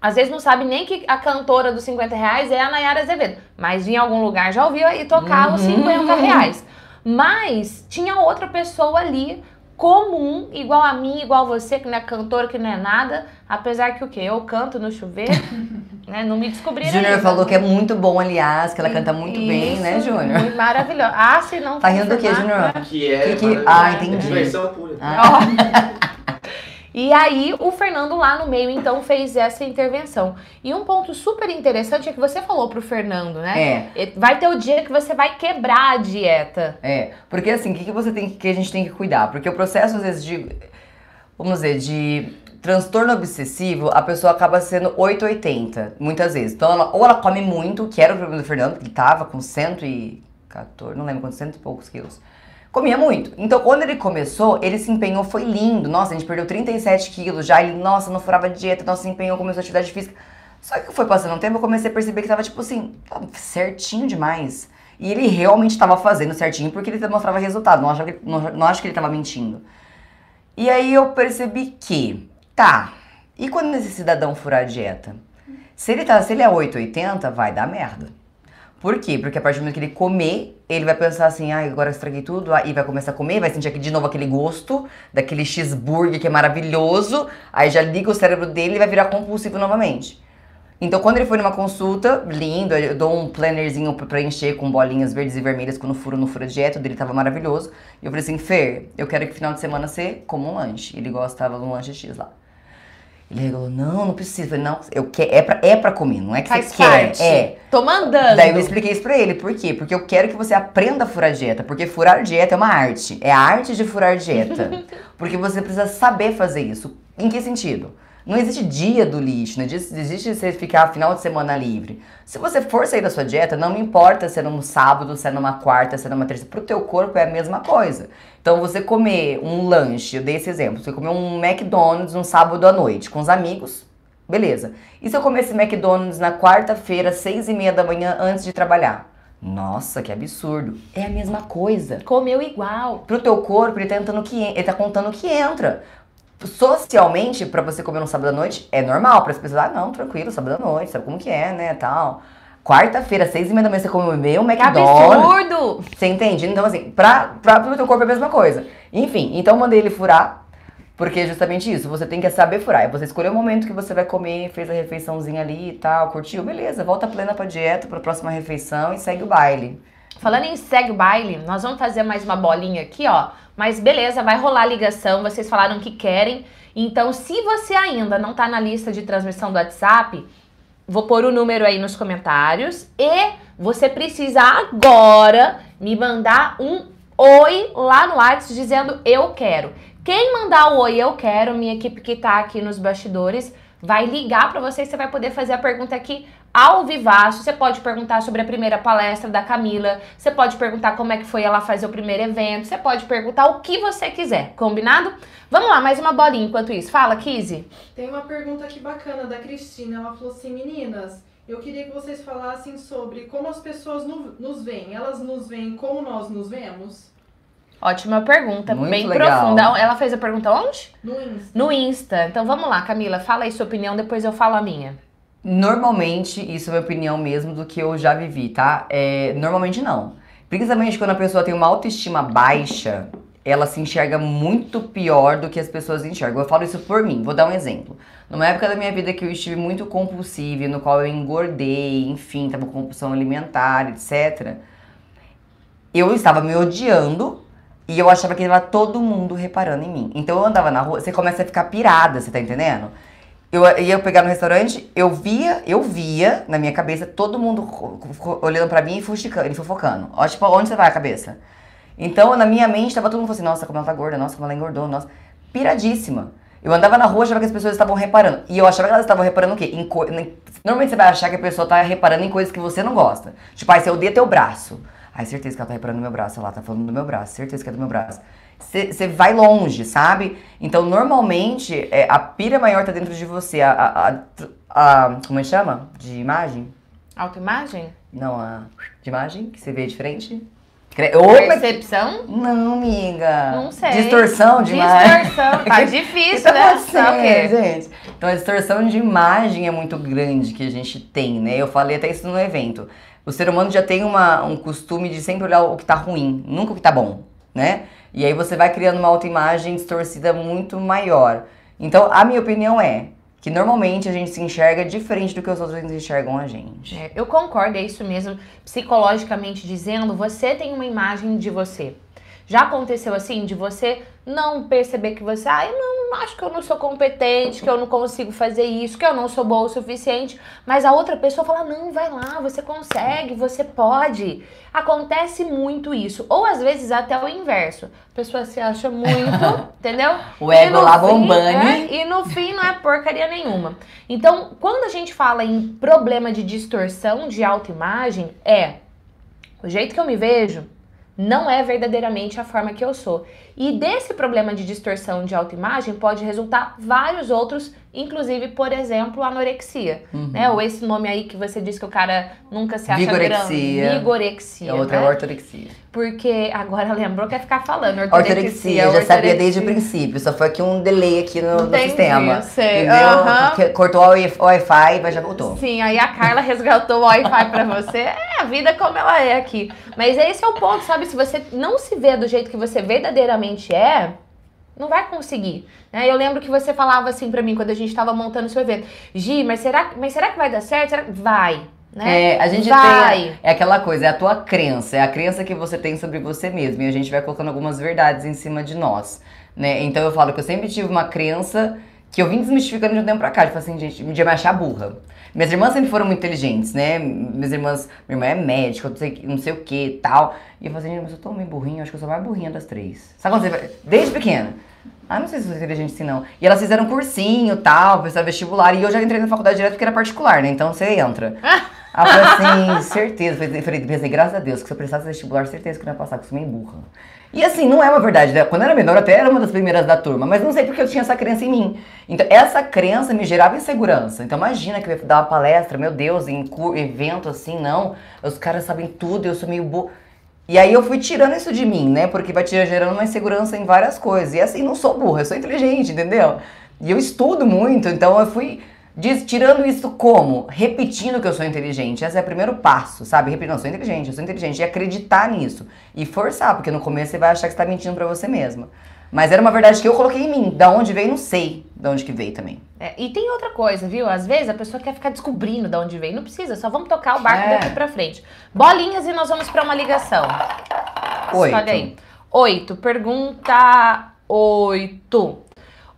S1: Às vezes não sabe nem que a cantora dos 50 reais é a Nayara Azevedo, mas em algum lugar já ouviu e tocava uhum. os 50 reais. Mas tinha outra pessoa ali comum, igual a mim, igual a você, que não é cantora, que não é nada, apesar que o quê? Eu canto no chuveiro, né? Não me descobriram
S2: Júnior falou que é muito bom, aliás, que ela canta muito Isso, bem, né, Júnior?
S1: Muito maravilhoso. Ah, se não
S2: Tá rindo do quê, Júnior?
S4: Que é...
S2: Que, que... Ah, entendi.
S4: Diversão pura.
S2: Ah.
S1: E aí o Fernando lá no meio então fez essa intervenção. E um ponto super interessante é que você falou pro Fernando, né?
S2: É.
S1: Vai ter o dia que você vai quebrar a dieta.
S2: É, porque assim, o que, que você tem que a gente tem que cuidar? Porque o processo às vezes de vamos dizer, de transtorno obsessivo, a pessoa acaba sendo 880, muitas vezes. Então, ela, ou ela come muito, que era o problema do Fernando, que ele tava com 114, não lembro quantos, cento e poucos quilos. Comia muito. Então, quando ele começou, ele se empenhou, foi lindo. Nossa, a gente perdeu 37 quilos já. Ele, nossa, não furava dieta, nossa, se empenhou, começou atividade física. Só que foi passando um tempo, eu comecei a perceber que tava, tipo assim, certinho demais. E ele realmente estava fazendo certinho porque ele mostrava resultado. Não acho que, não, não acho que ele estava mentindo. E aí eu percebi que, tá, e quando esse cidadão furar a dieta? Se ele, tá, se ele é 8,80, vai dar merda. Por quê? Porque a partir do momento que ele comer, ele vai pensar assim, ah, agora estraguei tudo, aí vai começar a comer, vai sentir aqui de novo aquele gosto daquele cheeseburger que é maravilhoso, aí já liga o cérebro dele e vai virar compulsivo novamente. Então, quando ele foi numa consulta, lindo, eu dou um plannerzinho pra preencher com bolinhas verdes e vermelhas quando furo no fura dieta, dele tava maravilhoso. E eu falei assim, Fer, eu quero que final de semana você coma um lanche. Ele gostava um lanche X lá. Ele falou, não, não precisa. Eu falei, não, eu quero, é, pra, é pra comer, não é que
S1: Faz
S2: você
S1: parte.
S2: quer. É.
S1: Tô mandando.
S2: Daí eu expliquei isso pra ele. Por quê? Porque eu quero que você aprenda a furar dieta. Porque furar dieta é uma arte. É a arte de furar dieta. porque você precisa saber fazer isso. Em que sentido? Não existe dia do lixo, não existe você ficar final de semana livre. Se você for sair da sua dieta, não me importa se é num sábado, se é numa quarta, se é numa terça. Pro teu corpo é a mesma coisa. Então você comer um lanche, eu dei esse exemplo, você comer um McDonald's um sábado à noite com os amigos, beleza. E se eu comer esse McDonald's na quarta-feira, seis e meia da manhã, antes de trabalhar? Nossa, que absurdo. É a mesma coisa.
S1: Comeu igual.
S2: Pro teu corpo, ele tá, que, ele tá contando que entra socialmente, para você comer no sábado à noite, é normal. Para as pessoas, ah, não, tranquilo, sábado à noite, sabe como que é, né, tal. Quarta-feira, seis e meia da manhã, você comer um
S1: Que
S2: McDonald's.
S1: absurdo!
S2: Você entende? Então, assim, pra, pra, pro teu corpo é a mesma coisa. Enfim, então eu mandei ele furar, porque é justamente isso. Você tem que saber furar. É você escolher o momento que você vai comer, fez a refeiçãozinha ali e tal, curtiu, beleza, volta plena pra dieta, pra próxima refeição e segue o baile.
S1: Falando em segue baile, nós vamos fazer mais uma bolinha aqui, ó. Mas beleza, vai rolar a ligação. Vocês falaram que querem. Então, se você ainda não tá na lista de transmissão do WhatsApp, vou pôr o número aí nos comentários. E você precisa agora me mandar um oi lá no WhatsApp dizendo eu quero. Quem mandar o oi eu quero, minha equipe que tá aqui nos bastidores, vai ligar para você e você vai poder fazer a pergunta aqui ao vivaço. Você pode perguntar sobre a primeira palestra da Camila, você pode perguntar como é que foi ela fazer o primeiro evento, você pode perguntar o que você quiser, combinado? Vamos lá, mais uma bolinha enquanto isso. Fala, Kizzy.
S3: Tem uma pergunta aqui bacana da Cristina. Ela falou assim: meninas, eu queria que vocês falassem sobre como as pessoas no- nos veem. Elas nos veem como nós nos vemos?
S1: Ótima pergunta,
S2: Muito
S1: bem
S2: legal.
S1: profunda. Ela fez a pergunta onde?
S3: No Insta.
S1: No Insta. Então vamos lá, Camila, fala aí sua opinião, depois eu falo a minha.
S2: Normalmente, isso é minha opinião mesmo do que eu já vivi, tá? É, normalmente não. Principalmente quando a pessoa tem uma autoestima baixa, ela se enxerga muito pior do que as pessoas enxergam. Eu falo isso por mim, vou dar um exemplo. Numa época da minha vida que eu estive muito compulsiva, no qual eu engordei, enfim, tava com compulsão alimentar, etc. Eu estava me odiando e eu achava que estava todo mundo reparando em mim. Então eu andava na rua, você começa a ficar pirada, você tá entendendo? Eu ia pegar no restaurante, eu via, eu via na minha cabeça todo mundo olhando pra mim e fusticando, e fofocando. Ó, tipo, onde você vai a cabeça? Então, na minha mente, tava todo mundo assim, nossa, como ela tá gorda, nossa, como ela engordou, nossa. Piradíssima. Eu andava na rua, achava que as pessoas estavam reparando. E eu achava que elas estavam reparando o quê? Co- Normalmente você vai achar que a pessoa tá reparando em coisas que você não gosta. Tipo, aí você odeia teu braço. Ai, certeza que ela tá reparando no meu braço. Ela tá falando do meu braço. Certeza que é do meu braço. Você vai longe, sabe? Então, normalmente, é, a pira maior tá dentro de você. A, a, a- a- como é que chama? De imagem?
S1: Autoimagem?
S2: Não, a de imagem, que você vê de frente. Cre-
S1: Percepção?
S2: Não, amiga.
S1: Não sei.
S2: Distorção de imagem.
S1: Distorção. Tá difícil,
S2: tá
S1: né? o quê?
S2: gente? Então a distorção de imagem é muito grande que a gente tem, né? Eu falei até isso no evento. O ser humano já tem uma, um costume de sempre olhar o que tá ruim, nunca o que tá bom, né? E aí você vai criando uma autoimagem distorcida muito maior. Então a minha opinião é que normalmente a gente se enxerga diferente do que os outros enxergam a gente.
S1: É, eu concordo, é isso mesmo. Psicologicamente dizendo, você tem uma imagem de você. Já aconteceu assim, de você não perceber que você, ah, eu não acho que eu não sou competente, que eu não consigo fazer isso, que eu não sou boa o suficiente, mas a outra pessoa fala, não, vai lá, você consegue, você pode. Acontece muito isso. Ou às vezes até o inverso. A pessoa se acha muito, entendeu?
S2: O ego lá bombando.
S1: é, e no fim não é porcaria nenhuma. Então, quando a gente fala em problema de distorção de autoimagem, é o jeito que eu me vejo não é verdadeiramente a forma que eu sou. E desse problema de distorção de autoimagem pode resultar vários outros, inclusive, por exemplo, anorexia,
S2: Uhum.
S1: né? Ou esse nome aí que você disse que o cara nunca se acha
S2: Vigorexia.
S1: grande. Vigorexia.
S2: A outra é
S1: né?
S2: a ortorexia.
S1: Porque agora lembrou que é ficar falando.
S2: Ortorexia, eu já sabia desde o
S1: ortorexia.
S2: princípio, só foi aqui um delay aqui no, no
S1: Entendi,
S2: sistema.
S1: sei.
S2: Entendeu? Porque Cortou o Wi-Fi, mas já voltou.
S1: Sim, aí a Carla resgatou o Wi-Fi pra você. É a vida como ela é aqui. Mas esse é o ponto, sabe? Se você não se vê do jeito que você verdadeiramente é, não vai conseguir. né? Eu lembro que você falava assim pra mim quando a gente tava montando o seu evento. Gi, mas será, mas será que vai dar certo? Será que vai? Né?
S2: É, a gente
S1: vai.
S2: tem. É aquela coisa, é a tua crença, é a crença que você tem sobre você mesmo. E a gente vai colocando algumas verdades em cima de nós. Né? Então eu falo que eu sempre tive uma crença que eu vim desmistificando de um tempo pra cá. Tipo assim, gente, um dia me achar burra. Minhas irmãs sempre foram muito inteligentes, né? Minhas irmãs, minha irmã é médica, não sei, não sei o que e tal. E eu falei assim, mas eu tô meio burrinha, acho que eu sou a mais burrinha das três. Sabe quando você vai. Desde pequena. Ah, não sei se é inteligente assim, não. E elas fizeram cursinho e tal, fizeram vestibular. E eu já entrei na faculdade direto porque era particular, né? Então você entra. Eu falei assim, certeza. Eu falei, pensei, graças a Deus, que se eu prestasse vestibular, certeza que eu não ia passar, que eu sou meio burra. E assim, não é uma verdade. né? Quando eu era menor, eu até era uma das primeiras da turma, mas não sei porque eu tinha essa crença em mim. Então, essa crença me gerava insegurança. Então, imagina que eu ia dar uma palestra, meu Deus, em evento assim, não. Os caras sabem tudo, eu sou meio burra. E aí eu fui tirando isso de mim, né? Porque vai gerando uma insegurança em várias coisas. E assim, não sou burra, eu sou inteligente, entendeu? E eu estudo muito, então eu fui Diz, tirando isso como? Repetindo que eu sou inteligente. Esse é o primeiro passo, sabe? Repetindo, não, eu sou inteligente, eu sou inteligente. E acreditar nisso. E forçar, porque no começo você vai achar que você tá mentindo pra você mesma. Mas era uma verdade que eu coloquei em mim. Da onde veio, não sei da onde que veio também.
S1: É, e tem outra coisa, viu? Às vezes a pessoa quer ficar descobrindo de onde veio. Não precisa, só vamos tocar o barco
S2: É.
S1: daqui pra frente. Bolinhas e nós vamos pra uma ligação.
S2: Oito.
S1: Olha aí. Oito. Pergunta oito.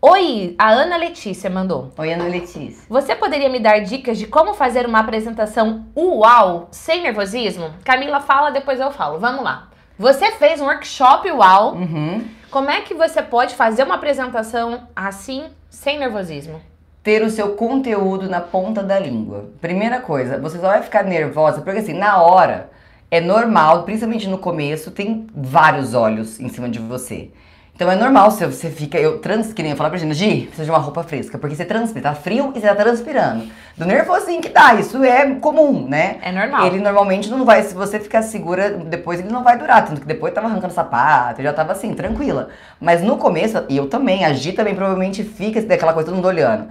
S1: Oi, a Ana Letícia mandou.
S2: Oi, Ana Letícia.
S1: Você poderia me dar dicas de como fazer uma apresentação uau sem nervosismo? Camila fala, depois eu falo. Vamos lá. Você fez um workshop uau.
S2: Uhum.
S1: Como é que você pode fazer uma apresentação assim, sem nervosismo?
S2: Ter o seu conteúdo na ponta da língua. Primeira coisa, você só vai ficar nervosa, porque assim, na hora, é normal, principalmente no começo, tem vários olhos em cima de você. Então é normal se você fica, eu trans, que nem eu falar pra gente, Gi, precisa de uma roupa fresca, porque você transpira, tá frio e você tá transpirando. Do nervosinho que dá, isso é comum, né?
S1: É normal.
S2: Ele normalmente não vai, se você ficar segura, depois ele não vai durar. Tanto que depois tava arrancando sapato, eu já tava assim, tranquila. Mas no começo, e eu também, a Gi também provavelmente fica daquela coisa, todo mundo olhando.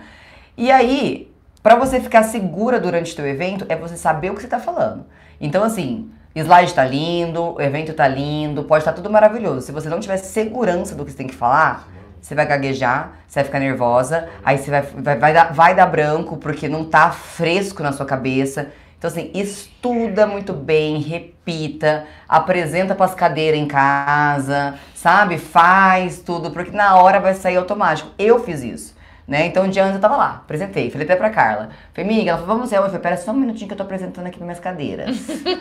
S2: E aí, pra você ficar segura durante o teu evento, é você saber o que você tá falando. Então, assim, slide tá lindo, o evento tá lindo, pode estar tudo maravilhoso. Se você não tiver segurança do que você tem que falar, você vai gaguejar, você vai ficar nervosa, aí você vai, vai, vai, dar, vai dar branco porque não tá fresco na sua cabeça. Então, assim, estuda muito bem, repita, apresenta pras cadeiras em casa, sabe? Faz tudo, porque na hora vai sair automático. Eu fiz isso. Né? Então, um dia antes eu tava lá, apresentei, falei até pra Carla. Falei, amiga, ela falou, vamos ver. Eu falei, pera só um minutinho que eu tô apresentando aqui minhas cadeiras.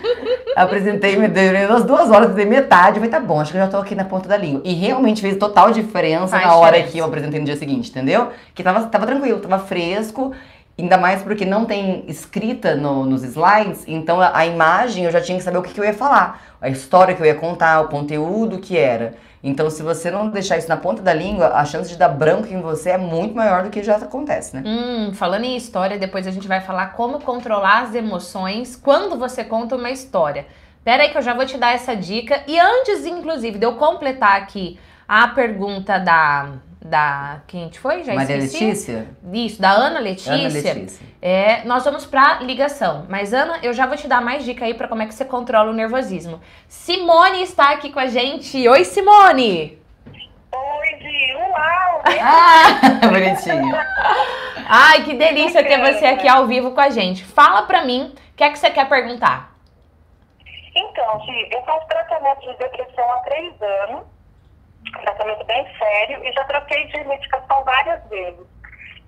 S2: apresentei, me deu umas duas horas, dei metade. Eu falei, tá bom, acho que eu já tô aqui na ponta da língua. E realmente fez total diferença
S1: Faz
S2: na hora
S1: diferença.
S2: que eu apresentei no dia seguinte, entendeu? Que tava, tava tranquilo, tava fresco. Ainda mais porque não tem escrita no- nos slides, então a, a imagem eu já tinha que saber o que, que eu ia falar, a história que eu ia contar, o conteúdo que era. Então, se você não deixar isso na ponta da língua, a chance de dar branco em você é muito maior do que já acontece, né?
S1: Hum, falando em história, depois a gente vai falar como controlar as emoções quando você conta uma história. Pera aí que eu já vou te dar essa dica. E antes, inclusive, de eu completar aqui a pergunta da... da quem a gente foi? Já
S2: Maria
S1: esqueci.
S2: Letícia?
S1: Isso, da Ana Letícia.
S2: Ana Letícia.
S1: É, nós vamos pra ligação. Mas, Ana, eu já vou te dar mais dica aí pra como é que você controla o nervosismo. Simone está aqui com a gente. Oi, Simone!
S4: Oi, Gi, uau!
S2: Ah, bonitinho.
S1: Ai, que delícia ter você aqui ao vivo com a gente. Fala pra mim, o que é que você quer perguntar?
S4: Então, Gi, eu faço tratamento de depressão há três anos, tratamento bem sério, e já troquei de medicação várias vezes.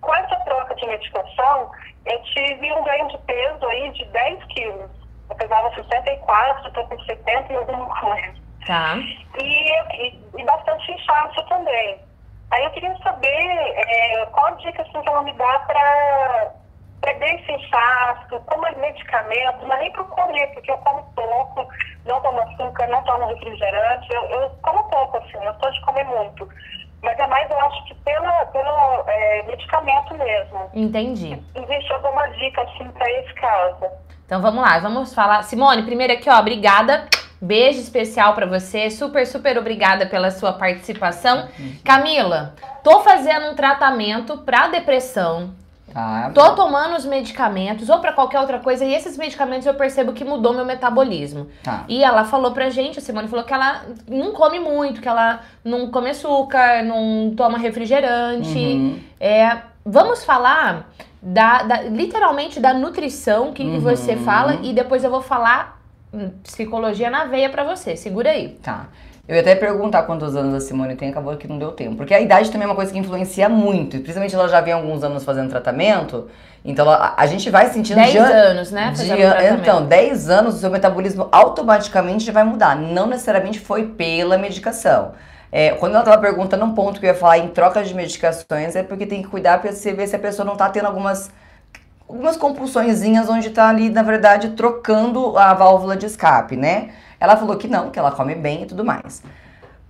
S4: Com essa troca de medicação, eu tive um ganho de peso aí de 10 quilos. Eu pesava 64, estou com 70 e alguma coisa.
S1: Tá.
S4: E, e, e bastante inchaço também. Aí eu queria saber é, qual dica assim, que ela me dá para perder esse inchaço, como é medicamento, mas nem para comer, porque eu como pouco, não tomo açúcar, não tomo refrigerante, eu, eu como pouco, assim, não sou de comer muito. Mas é mais, eu acho que pela, pelo é, medicamento mesmo.
S1: Entendi.
S4: Existe alguma dica, assim, para esse caso?
S1: Então vamos lá, vamos falar. Simone, primeiro aqui, ó, obrigada. Beijo especial pra você. Super, super obrigada pela sua participação. Camila, tô fazendo um tratamento pra depressão.
S2: Tá.
S1: Tô tomando os medicamentos ou pra qualquer outra coisa e esses medicamentos eu percebo que mudou meu metabolismo.
S2: Tá.
S1: E ela falou pra gente, a Simone falou que ela não come muito, que ela não come açúcar, não toma refrigerante.
S2: Uhum.
S1: É, vamos falar da, da- literalmente da nutrição, que,
S2: Uhum.
S1: você fala, e depois eu vou falar hum, psicologia na veia pra você. Segura aí.
S2: Tá. Eu ia até perguntar quantos anos a Simone tem, acabou que não deu tempo. Porque a idade também é uma coisa que influencia muito. Principalmente ela já vem alguns anos fazendo tratamento. Então ela- a, gente vai sentindo
S1: 10
S2: de-
S1: anos, né?
S2: de- então, 10 anos, o seu metabolismo automaticamente já vai mudar. Não necessariamente foi pela medicação. É, quando ela estava perguntando um ponto que eu ia falar em troca de medicações, é porque tem que cuidar para você ver se a pessoa não está tendo algumas algumas compulsõezinhas onde está ali, na verdade, trocando a válvula de escape, né? Ela falou que não, que ela come bem e tudo mais.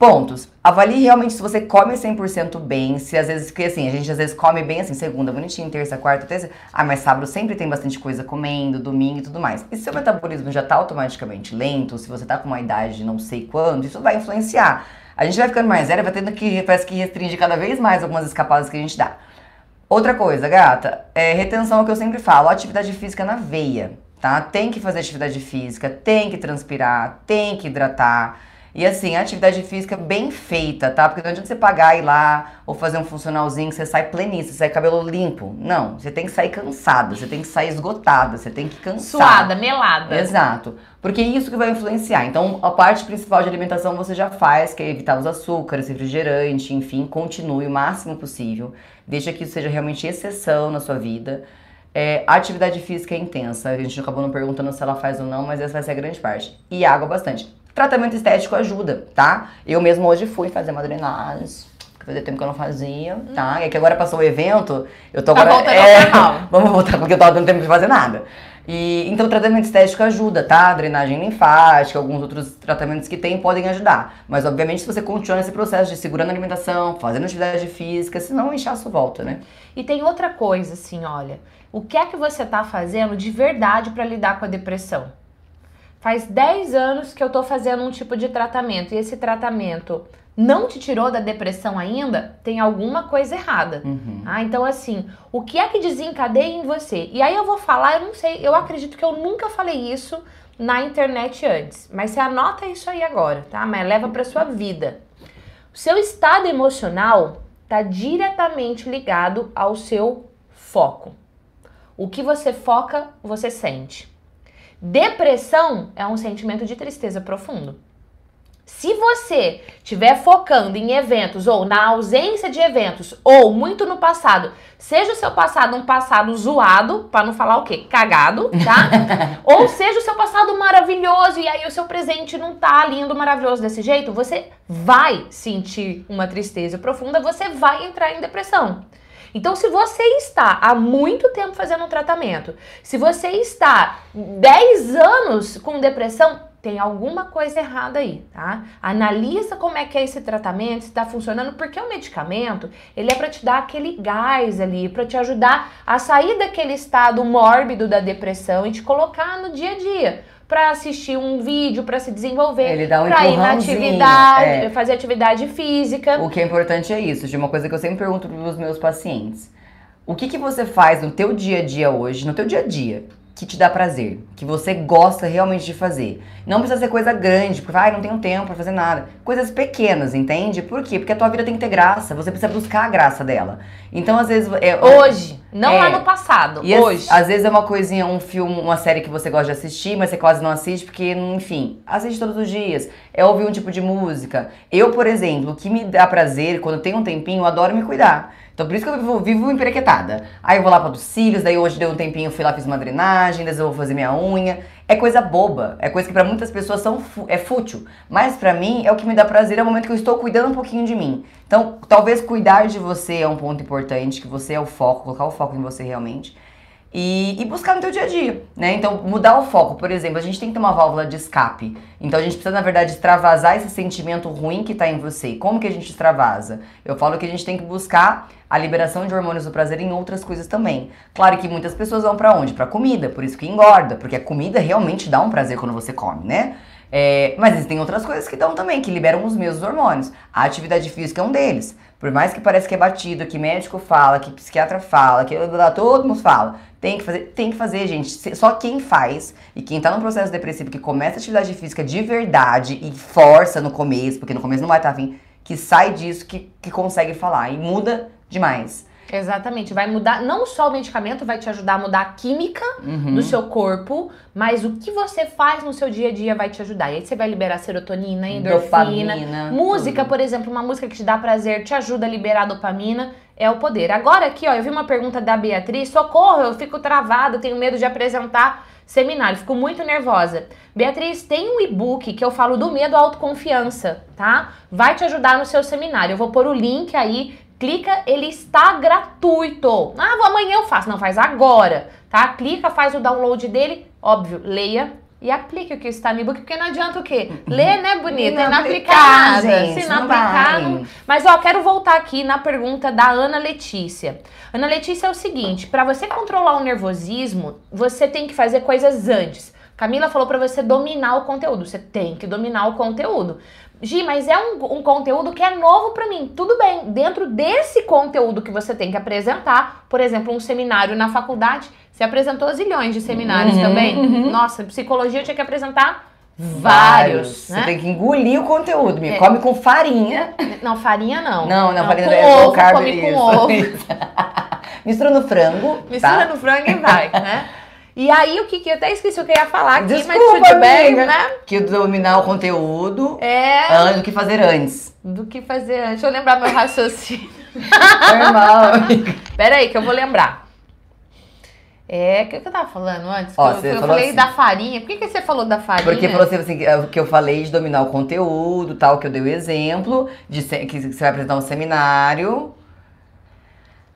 S2: Pontos. Avalie realmente se você come 100% bem, se às vezes, porque assim, a gente às vezes come bem assim, segunda bonitinho, terça, quarta, terça, ah, mas sábado sempre tem bastante coisa comendo, domingo e tudo mais. E se seu metabolismo já tá automaticamente lento, se você tá com uma idade de não sei quando, isso vai influenciar. A gente vai ficando mais velha, vai tendo que, parece que restringir cada vez mais algumas escapadas que a gente dá. Outra coisa, gata, é retenção é o que eu sempre falo, atividade física na veia, tá? Tem que fazer atividade física, tem que transpirar, tem que hidratar. E assim, atividade física bem feita, tá? Porque não adianta você pagar ir lá ou fazer um funcionalzinho que você sai pleníssimo, você sai cabelo limpo. Não, você tem que sair cansada, você tem que sair esgotada, você tem que cansar.
S1: Suada, melada.
S2: Exato. Porque é isso que vai influenciar. Então, a parte principal de alimentação você já faz, que é evitar os açúcares, refrigerante, enfim, continue o máximo possível. Deixa que isso seja realmente exceção na sua vida. É, atividade física é intensa. A gente acabou não perguntando se ela faz ou não, mas essa vai ser a grande parte. E água bastante. Tratamento estético ajuda, tá? Eu mesmo hoje fui fazer uma drenagem. Fazia tempo que eu não fazia, tá? E que agora passou o evento, eu tô
S1: Tá
S2: agora.
S1: voltando ao normal.
S2: Vamos voltar porque eu tava dando tempo de fazer nada. E, então, o tratamento estético ajuda, tá? Drenagem linfática, alguns outros tratamentos que tem podem ajudar. Mas, obviamente, se você continuar nesse processo de segurando a alimentação, fazendo atividade física, senão o inchaço volta, né?
S1: E tem outra coisa, assim, olha. O que é que você tá fazendo de verdade para lidar com a depressão? Faz 10 anos que eu tô fazendo um tipo de tratamento e esse tratamento não te tirou da depressão ainda, tem alguma coisa errada.
S2: Uhum.
S1: Ah, então assim, o que é que desencadeia em você? E aí eu vou falar, eu não sei, eu acredito que eu nunca falei isso na internet antes, mas você anota isso aí agora, tá? Mas leva para sua vida. O seu estado emocional está diretamente ligado ao seu foco. O que você foca, você sente. Depressão é um sentimento de tristeza profundo. Se você estiver focando em eventos ou na ausência de eventos ou muito no passado, seja o seu passado um passado zoado, para não falar o quê? Cagado, tá? ou seja o seu passado maravilhoso e aí o seu presente não tá lindo, maravilhoso desse jeito, você vai sentir uma tristeza profunda, você vai entrar em depressão. Então, se você está há muito tempo fazendo um tratamento, se você está 10 anos com depressão, tem alguma coisa errada aí, tá? Analisa como é que é esse tratamento, se está funcionando, porque o medicamento, ele é para te dar aquele gás ali, para te ajudar a sair daquele estado mórbido da depressão e te colocar no dia a dia. Para assistir um vídeo, para se desenvolver,
S2: Ele dá um
S1: para ir na atividade,
S2: é.
S1: fazer atividade física.
S2: O que é importante é isso, de uma coisa que eu sempre pergunto para os meus pacientes. O que, que você faz no teu dia a dia hoje, no teu dia a dia, que te dá prazer, que você gosta realmente de fazer? Não precisa ser coisa grande, porque ai, não tenho tempo para fazer nada. Coisas pequenas, entende? Por quê? Porque a tua vida tem que ter graça, você precisa buscar a graça dela. Então, às vezes, é,
S1: Hoje, não
S2: É.
S1: lá no passado,
S2: E
S1: hoje.
S2: Às vezes é uma coisinha, um filme, uma série que você gosta de assistir, mas você quase não assiste, porque, enfim, assiste todos os dias. É ouvir um tipo de música. Eu, por exemplo, o que me dá prazer, quando tenho um tempinho, eu adoro me cuidar. Então por isso que eu vivo, vivo emperequetada. Aí eu vou lá para dos cílios, daí hoje deu um tempinho, fui lá, fiz uma drenagem, depois eu vou fazer minha unha. É coisa boba, é coisa que para muitas pessoas são é fútil. Mas para mim é o que me dá prazer, é o momento que eu estou cuidando um pouquinho de mim. Então, talvez cuidar de você é um ponto importante, que você é o foco, colocar o foco em você realmente. E, e buscar no teu dia a dia, né? Então, mudar o foco. Por exemplo, a gente tem que ter uma válvula de escape. Então, a gente precisa, na verdade, extravasar esse sentimento ruim que tá em você. Como que a gente extravasa? Eu falo que a gente tem que buscar a liberação de hormônios do prazer em outras coisas também. Claro que muitas pessoas vão pra onde? Pra comida, por isso que engorda. Porque a comida realmente dá um prazer quando você come, né? É, mas existem outras coisas que dão também, que liberam os mesmos hormônios. A atividade física é um deles. Por mais que pareça que é batido, que médico fala, que psiquiatra fala, que todo mundo fala, tem que fazer, tem que fazer, gente. Só quem faz e quem tá num processo depressivo que começa a atividade física de verdade e força no começo, porque no começo não vai estar afim, que sai disso, que, que consegue falar e muda demais.
S1: Exatamente, vai mudar, não só o medicamento vai te ajudar a mudar a química
S2: Uhum.
S1: do seu corpo, mas o que você faz no seu dia a dia vai te ajudar. E aí você vai liberar serotonina, endorfina,
S2: Dopamina,
S1: música,
S2: tudo.
S1: por exemplo, uma música que te dá prazer, te ajuda a liberar dopamina, é o poder. Agora aqui, ó, eu vi uma pergunta da Beatriz, socorro, eu fico travada, tenho medo de apresentar seminário, fico muito nervosa. Beatriz, tem um e-book que eu falo do medo à autoconfiança, tá? Vai te ajudar no seu seminário. Eu vou pôr o link aí, clica, ele está gratuito. Ah, amanhã eu faço. Não, faz agora, tá? Clica, faz o download dele, óbvio, leia e aplique o que está no e-book, porque não adianta o quê? Ler, né, bonita?
S2: Não
S1: nada.
S2: gente,
S1: Se não,
S2: não
S1: aplicar, não... Mas, ó, quero voltar aqui na pergunta da Ana Letícia. Ana Letícia é o seguinte, para você controlar o nervosismo, você tem que fazer coisas antes. Camila falou pra você dominar o conteúdo. Você tem que dominar o conteúdo. Gi, mas é um, um conteúdo que é novo pra mim. Tudo bem, dentro desse conteúdo que você tem que apresentar, por exemplo, um seminário na faculdade, você apresentou zilhões de seminários
S2: Uhum,
S1: também.
S2: uhum.
S1: Nossa, psicologia eu tinha que apresentar vários,
S2: Você
S1: né?
S2: tem que engolir o conteúdo. Me
S1: É.
S2: come com farinha.
S1: Não, farinha não.
S2: Não, não, farinha
S1: com
S2: é low
S1: ovo,
S2: carb.
S1: come com
S2: isso,
S1: ovo.
S2: isso. Mistura no frango.
S1: Mistura
S2: tá?
S1: no frango e vai, né? E aí, o que que eu até esqueci o que eu ia falar aqui, mas
S2: Desculpa,
S1: tudo bem,
S2: amiga.
S1: né?
S2: Que dominar o conteúdo
S1: É,
S2: antes do que fazer antes.
S1: do que fazer antes. Deixa eu lembrar meu raciocínio.
S2: Normal, amiga.
S1: Pera aí, que eu vou lembrar. É, o que, que eu tava falando antes?
S2: Ó,
S1: Que eu eu falei
S2: assim.
S1: da farinha. Por que, que você falou da farinha?
S2: Porque falou assim, assim, é o que eu falei de dominar o conteúdo, tal, que eu dei o exemplo, de que você vai apresentar um seminário.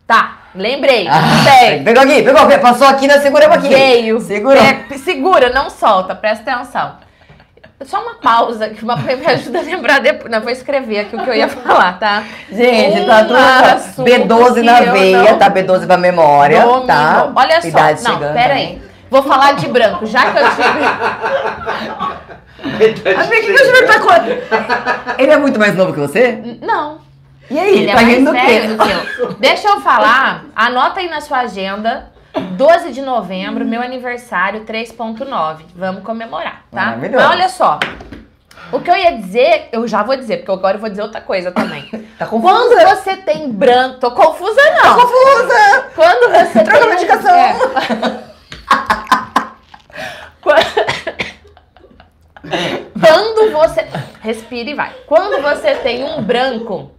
S1: Tá, lembrei.
S2: Ah,
S1: Bem,
S2: pegou aqui, pegou, aqui, passou aqui, nós seguramos aqui.
S1: veio.
S2: Segurou.
S1: É, segura, não solta, presta atenção. Só uma pausa, que uma me ajuda a lembrar depois. Não, vou escrever aqui o que eu ia falar, tá?
S2: Gente, tá
S1: Um
S2: tudo
S1: assunto
S2: B12 na
S1: eu
S2: veia, tá? B12 pra memória,
S1: Domino.
S2: tá?
S1: Olha só,
S2: Idade
S1: não, pera aí. Vou falar de branco, já que eu tive...
S2: O que que você tá com... Ele é muito mais novo que você?
S1: Não,
S2: E aí,
S1: ele é
S2: tá
S1: mais
S2: do quê?
S1: velho do que eu. Deixa eu falar, anota aí na sua agenda, 12 de novembro, meu aniversário 3.9. Vamos comemorar, tá? Mas olha só, o que eu ia dizer, eu já vou dizer, porque agora eu vou dizer outra coisa também.
S2: Tá confusa?
S1: Quando você tem branco, tô confusa não.
S2: Confusa!
S1: Quando você
S2: Troca
S1: tem
S2: medicação.
S1: É. Quando... Quando você. Respira e vai. Quando você tem um branco,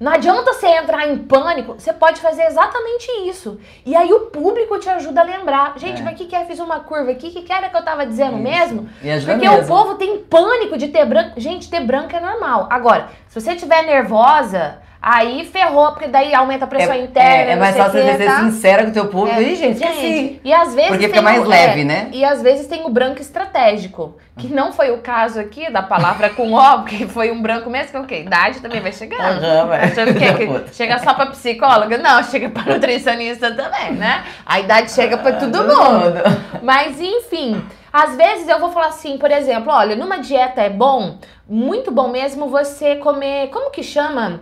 S1: não adianta você entrar em pânico, você pode fazer exatamente isso. E aí o público te ajuda a lembrar. Gente,
S2: É.
S1: mas o que, que é? Fiz uma curva aqui, o que, que era que eu tava dizendo
S2: Isso.
S1: mesmo?
S2: E ajuda
S1: Porque
S2: mesmo.
S1: o povo tem pânico de ter branco. Gente, ter branco é normal. Agora, se você estiver nervosa, aí ferrou, porque daí aumenta a pressão
S2: É,
S1: interna.
S2: é, é mais fácil você ser
S1: tá?
S2: sincera com o teu público.
S1: É.
S2: Ih, gente, esqueci.
S1: Gente, e às vezes
S2: Porque
S1: tem
S2: fica mais
S1: o-
S2: leve,
S1: é,
S2: né?
S1: E às vezes tem o branco estratégico, que não foi o caso aqui da palavra com O, que foi um branco mesmo, que é o quê? Idade também vai chegando.
S2: Aham, vai.
S1: Achando que, que chega só pra psicóloga? Não, chega pra nutricionista também, né? A idade chega pra todo mundo. Mas enfim, às vezes eu vou falar assim, por exemplo, olha, numa dieta é bom, muito bom mesmo você comer, como que chama?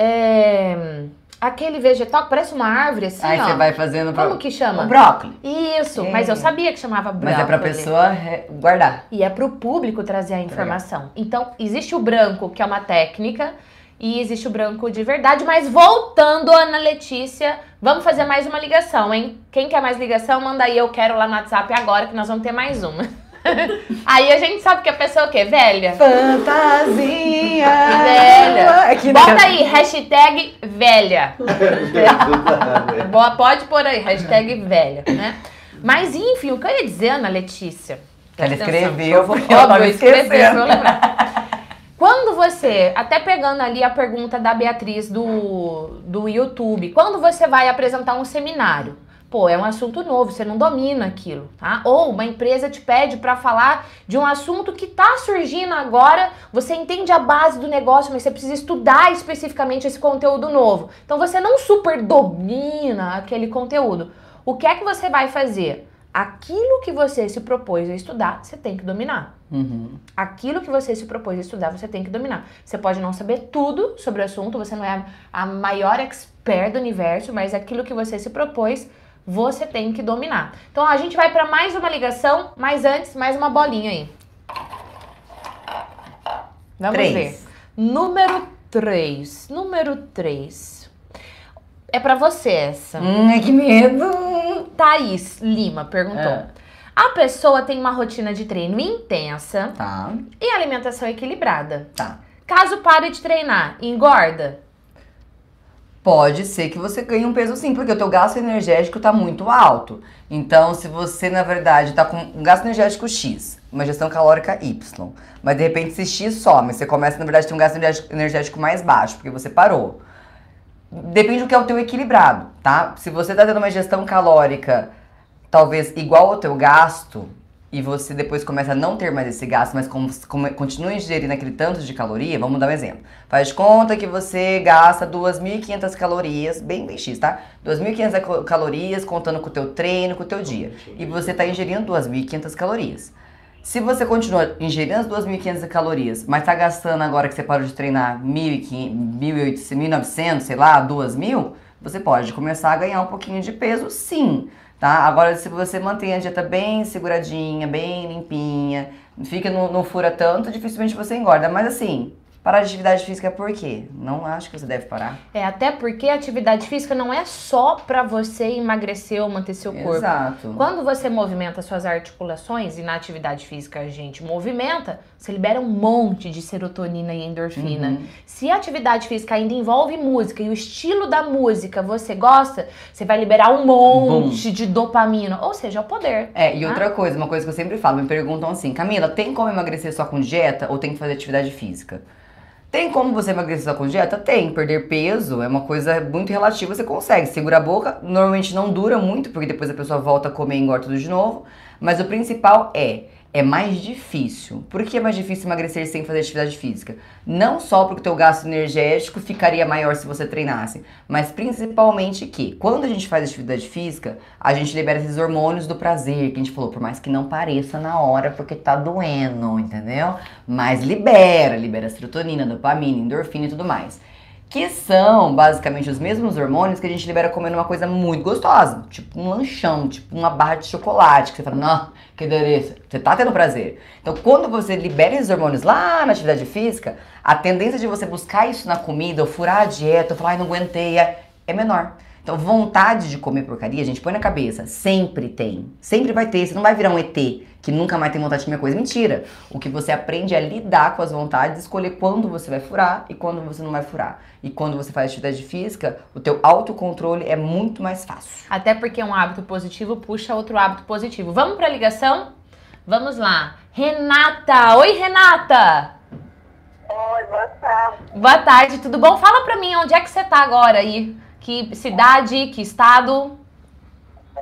S1: É, aquele vegetal que parece uma árvore assim,
S2: Aí
S1: ó.
S2: você vai fazendo.
S1: Como que chama?
S2: o brócolis.
S1: Isso,
S2: É.
S1: mas eu sabia que chamava branco.
S2: Mas é pra pessoa guardar.
S1: E é pro público trazer a informação. Então, existe o branco, que é uma técnica, e existe o branco de verdade. Mas voltando, Ana Letícia, vamos fazer mais uma ligação, hein? Quem quer mais ligação, manda aí, eu quero lá no WhatsApp agora, que nós vamos ter mais uma. aí a gente sabe que a pessoa é o quê? Velha.
S2: Fantasia!
S1: Velha.
S2: É que
S1: Bota aí, hashtag velha. Boa, pode pôr aí, hashtag velha, né? Mas enfim, o que eu ia dizer, Ana Letícia?
S2: Ela escreveu,
S1: por
S2: porque
S1: eu eu lembrar. Quando você, até pegando ali a pergunta da Beatriz do, do YouTube, quando você vai apresentar um seminário, pô, é um assunto novo, você não domina aquilo, tá? Ou uma empresa te pede para falar de um assunto que tá surgindo agora, você entende a base do negócio, mas você precisa estudar especificamente esse conteúdo novo. Então você não super domina aquele conteúdo. O que é que você vai fazer? Aquilo que você se propôs a estudar, você tem que dominar.
S2: Uhum.
S1: Aquilo que você se propôs a estudar, você tem que dominar. Você pode não saber tudo sobre o assunto, você não é a maior expert do universo, mas aquilo que você se propôs, você tem que dominar. Então a gente vai para mais uma ligação, mas antes, mais uma bolinha aí. Vamos
S2: Três.
S1: ver. Número 3. Número 3. É para você essa.
S2: Hum, ai, que medo!
S1: Thaís Lima perguntou.
S2: É.
S1: A pessoa tem uma rotina de treino intensa
S2: Tá,
S1: e alimentação equilibrada.
S2: tá.
S1: Caso pare de treinar, engorda?
S2: Pode ser que você ganhe um peso sim, porque o teu gasto energético tá muito alto. Então, se você, na verdade, tá com um gasto energético X, uma gestão calórica Y, mas de repente esse X some, você começa, na verdade, a ter um gasto energético- mais baixo, porque você parou. Depende do que é o teu equilibrado, tá? Se você tá tendo uma gestão calórica talvez igual ao teu gasto, e você depois começa a não ter mais esse gasto, mas como, como, continua ingerindo aquele tanto de caloria, vamos dar um exemplo. Faz conta que você gasta 2.500 calorias, bem, bem X, tá? 2.500 cal- calorias contando com o teu treino, com o teu dia. E você tá ingerindo 2.500 calorias. Se você continua ingerindo as 2.500 calorias, mas tá gastando agora que você parou de treinar 1.800, 1.900, sei lá, 2.000, você pode começar a ganhar um pouquinho de peso, sim, tá? Agora, se você mantém a dieta bem seguradinha, bem limpinha, fica, não, não fura tanto, dificilmente você engorda. Mas assim, Parar de atividade física por quê? Não acho que você deve parar.
S1: É, até porque a atividade física não é só para você emagrecer ou manter seu corpo.
S2: Exato.
S1: Quando você movimenta suas articulações, e na atividade física a gente movimenta, você libera um monte de serotonina e endorfina.
S2: Uhum.
S1: Se a atividade física ainda envolve música e o estilo da música você gosta, você vai liberar um monte de dopamina. Ou seja, é o poder.
S2: É, e
S1: tá?
S2: outra coisa, uma coisa que eu sempre falo, me perguntam assim, Camila, tem como emagrecer só com dieta ou tem que fazer atividade física? Tem como você emagrecer só com dieta? Tem. Perder peso é uma coisa muito relativa, você consegue. Segura a boca, normalmente não dura muito, porque depois a pessoa volta a comer e engorda tudo de novo. Mas o principal é é mais difícil. Por que é mais difícil emagrecer sem fazer atividade física? Não só porque o teu gasto energético ficaria maior se você treinasse, mas principalmente que quando a gente faz atividade física, a gente libera esses hormônios do prazer, que a gente falou, por mais que não pareça na hora porque tá doendo, entendeu? Mas libera, libera serotonina, dopamina, endorfina e tudo mais que são basicamente os mesmos hormônios que a gente libera comendo uma coisa muito gostosa, tipo um lanchão, tipo uma barra de chocolate, que você fala, não, que delícia, você tá tendo prazer. Então, quando você libera esses hormônios lá na atividade física, a tendência de você buscar isso na comida, ou furar a dieta, ou falar, ai, não aguentei, é, é menor. Então, vontade de comer porcaria, a gente põe na cabeça, sempre tem. Sempre vai ter, você não vai virar um ET que nunca mais tem vontade de comer coisa. Mentira! O que você aprende é lidar com as vontades, escolher quando você vai furar e quando você não vai furar. E quando você faz atividade física, o teu autocontrole é muito mais fácil.
S1: Até porque um hábito positivo puxa outro hábito positivo. Vamos pra ligação? Vamos lá. Renata! Oi, Renata!
S4: Oi, boa tarde.
S1: Boa tarde, tudo bom? Fala pra mim, onde é que você tá agora aí? Que cidade, que estado?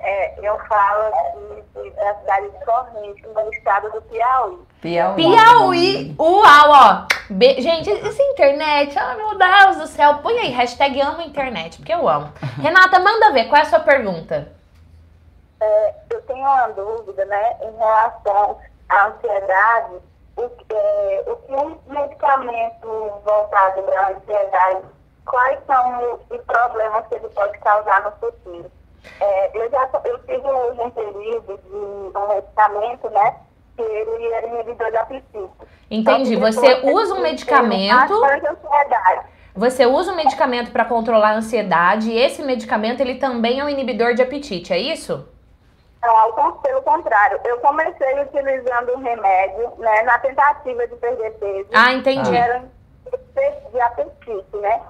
S4: É, eu falo aqui da cidade de Corrente, no estado do Piauí.
S2: Piauí.
S1: Piauí! Uau, ó! Be- Gente, essa internet, ai meu Deus do céu. Põe aí, hashtag amo internet, porque eu amo. Renata, manda ver, qual é a sua pergunta?
S4: É, eu tenho uma dúvida, né, em relação à ansiedade. O, que- é, o que um medicamento voltado para a ansiedade, quais são os- os problemas que ele pode causar no futuro? É, eu já eu tive hoje um período de um medicamento, né, que ele era inibidor da apetite.
S1: Entendi.
S4: Que
S1: Você usa um medicamento. Você usa um medicamento para controlar a ansiedade e esse medicamento ele também é um inibidor de apetite, é isso?
S4: Não, con- pelo contrário, eu comecei utilizando um remédio, né, na tentativa de perder peso.
S1: Ah, entendi.
S4: que era de apetite, né?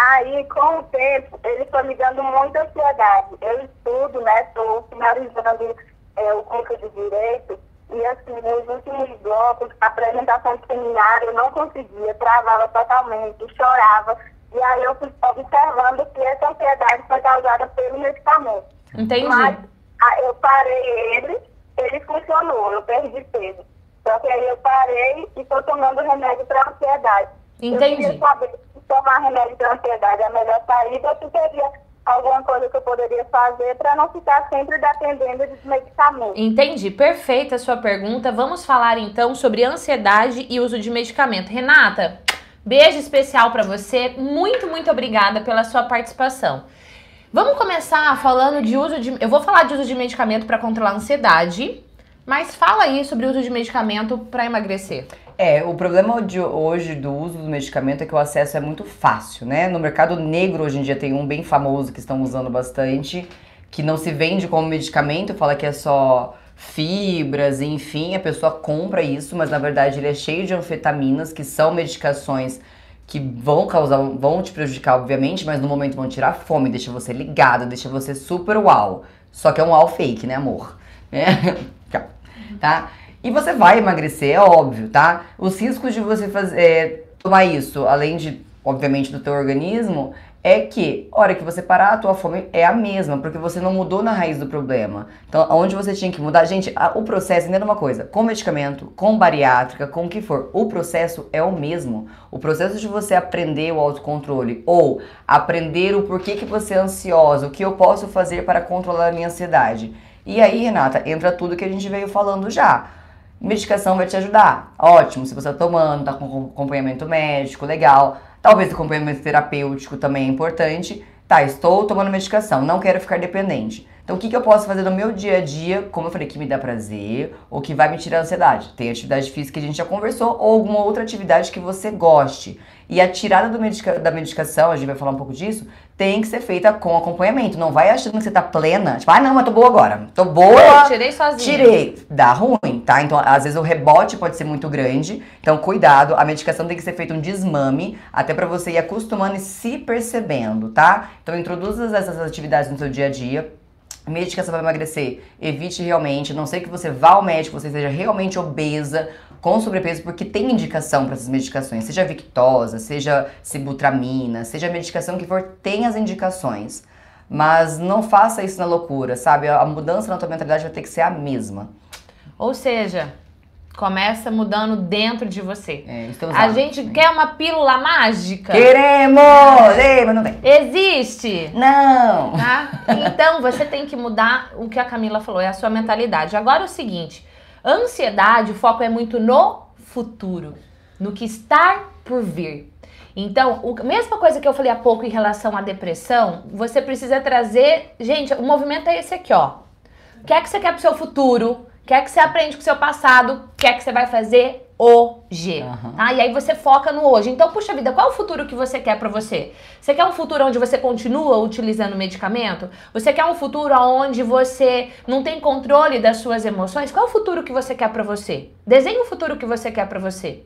S4: Aí, com o tempo, ele foi me dando muita ansiedade. Eu estudo, né? Estou finalizando é, o curso de Direito. E, assim, nos últimos blocos, a apresentação de seminário, eu não conseguia, travava totalmente, chorava. E aí eu fui observando que essa ansiedade foi causada pelo medicamento.
S1: Entendi.
S4: Mas ah, eu parei ele, ele funcionou, eu perdi peso. Só que aí eu parei e estou tomando remédio para ansiedade. Eu
S1: Entendi.
S4: queria saber tomar remédio para ansiedade é a melhor saída teria alguma coisa que eu poderia fazer para não ficar sempre dependendo de medicamentos.
S1: Entendi, perfeita a sua pergunta. Vamos falar então sobre ansiedade e uso de medicamento. Renata, beijo especial para você. Muito, muito obrigada pela sua participação. Vamos começar falando de uso de. Eu vou falar de uso de medicamento para controlar a ansiedade, mas fala aí sobre o uso de medicamento para emagrecer.
S2: É, o problema de hoje do uso do medicamento é que o acesso é muito fácil, né? No mercado negro hoje em dia tem um bem famoso que estão usando bastante, que não se vende como medicamento, fala que é só fibras, enfim, a pessoa compra isso, mas na verdade ele é cheio de anfetaminas, que são medicações que vão causar, vão te prejudicar, obviamente, mas no momento vão tirar fome, deixa você ligado, deixa você super uau. Só que é um uau fake, né, amor? Né? tá? E você vai emagrecer, é óbvio, tá? Os riscos de você fazer, é, tomar isso, além de, obviamente, do teu organismo, é que, a hora que você parar, a tua fome é a mesma, porque você não mudou na raiz do problema. Então, onde você tinha que mudar, gente, a- o processo, entenda uma coisa, com medicamento, com bariátrica, com o que for, o processo é o mesmo. O processo de você aprender o autocontrole ou aprender o porquê que você é ansiosa, o que eu posso fazer para controlar a minha ansiedade. E aí, Renata, entra tudo que a gente veio falando já. Medicação vai te ajudar. Ótimo, se você tá tomando, tá com acompanhamento médico, legal. Talvez acompanhamento terapêutico também é importante. Tá, estou tomando medicação, não quero ficar dependente. Então, o que, que eu posso fazer no meu dia a dia, como eu falei, que me dá prazer ou que vai me tirar a ansiedade? Tem atividade física que a gente já conversou ou alguma outra atividade que você goste. E a tirada medica, da medicação, a gente vai falar um pouco disso, tem que ser feita com acompanhamento. Não vai achando que você tá plena, tipo, ah, não, mas tô boa agora. Tô boa.
S1: Eu tirei sozinha.
S2: Tirei. Dá ruim, tá? Então, às vezes o rebote pode ser muito grande. Então, cuidado. A medicação tem que ser feita um desmame, até para você ir acostumando e se percebendo, tá? Então, introduza essas atividades no seu dia a dia medicação para emagrecer, evite realmente, não sei que você vá ao médico, você seja realmente obesa, com sobrepeso, porque tem indicação para essas medicações, seja Victosa, seja Sibutramina, seja a medicação que for, tem as indicações. Mas não faça isso na loucura, sabe? A mudança na tua mentalidade vai ter que ser a mesma.
S1: Ou seja, começa mudando dentro de você.
S2: É,
S1: a gente quer uma pílula mágica?
S2: Queremos! Ei, mas não tem.
S1: Existe!
S2: Não!
S1: Tá? Então você tem que mudar o que a Camila falou, é a sua mentalidade. Agora é o seguinte: ansiedade, o foco é muito no futuro, no que está por vir. Então, a mesma coisa que eu falei há pouco em relação à depressão, você precisa trazer. Gente, o movimento é esse aqui, ó. O que é que você quer pro seu futuro? O que é que você aprende com o seu passado? O que é que você vai fazer hoje, uhum. tá? E aí você foca no hoje. Então, puxa vida, qual é o futuro que você quer para você? Você quer um futuro onde você continua utilizando medicamento? Você quer um futuro onde você não tem controle das suas emoções? Qual é o futuro que você quer para você? Desenhe o futuro que você quer para você.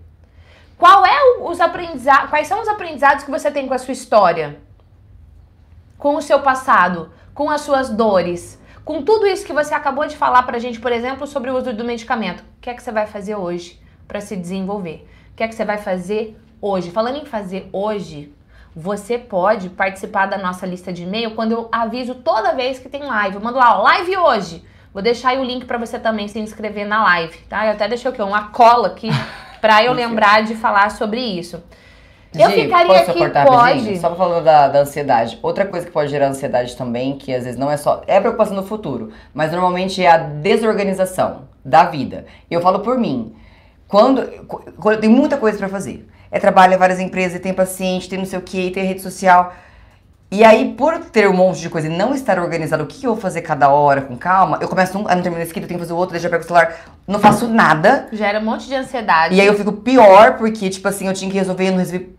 S1: Qual é os aprendizados? Quais são os aprendizados que você tem com a sua história? Com o seu passado, com as suas dores, com tudo isso que você acabou de falar pra gente, por exemplo, sobre o uso do medicamento. O que é que você vai fazer hoje? para se desenvolver. O que é que você vai fazer hoje? Falando em fazer hoje, você pode participar da nossa lista de e-mail quando eu aviso toda vez que tem live. Eu mando lá, ó, live hoje. Vou deixar aí o link para você também se inscrever na live, tá? Eu até deixei o quê? Uma cola aqui para eu lembrar de falar sobre isso. Eu
S2: Gi,
S1: ficaria
S2: posso
S1: aqui,
S2: cortar
S1: pode.
S2: Só falando da, da ansiedade. Outra coisa que pode gerar ansiedade também, que às vezes não é só. É preocupação no futuro, mas normalmente é a desorganização da vida. Eu falo por mim. Quando, quando tem muita coisa para fazer. É trabalho, é várias empresas, tem paciente, tem não sei o que, tem rede social. E aí, por ter um monte de coisa e não estar organizado o que eu vou fazer cada hora com calma, eu começo um, ah, não termino esse aqui, eu tenho que fazer o outro, deixa eu pegar o celular, não faço nada.
S1: Gera um monte de ansiedade.
S2: E aí eu fico pior, porque, tipo assim, eu tinha que resolver e não resolvi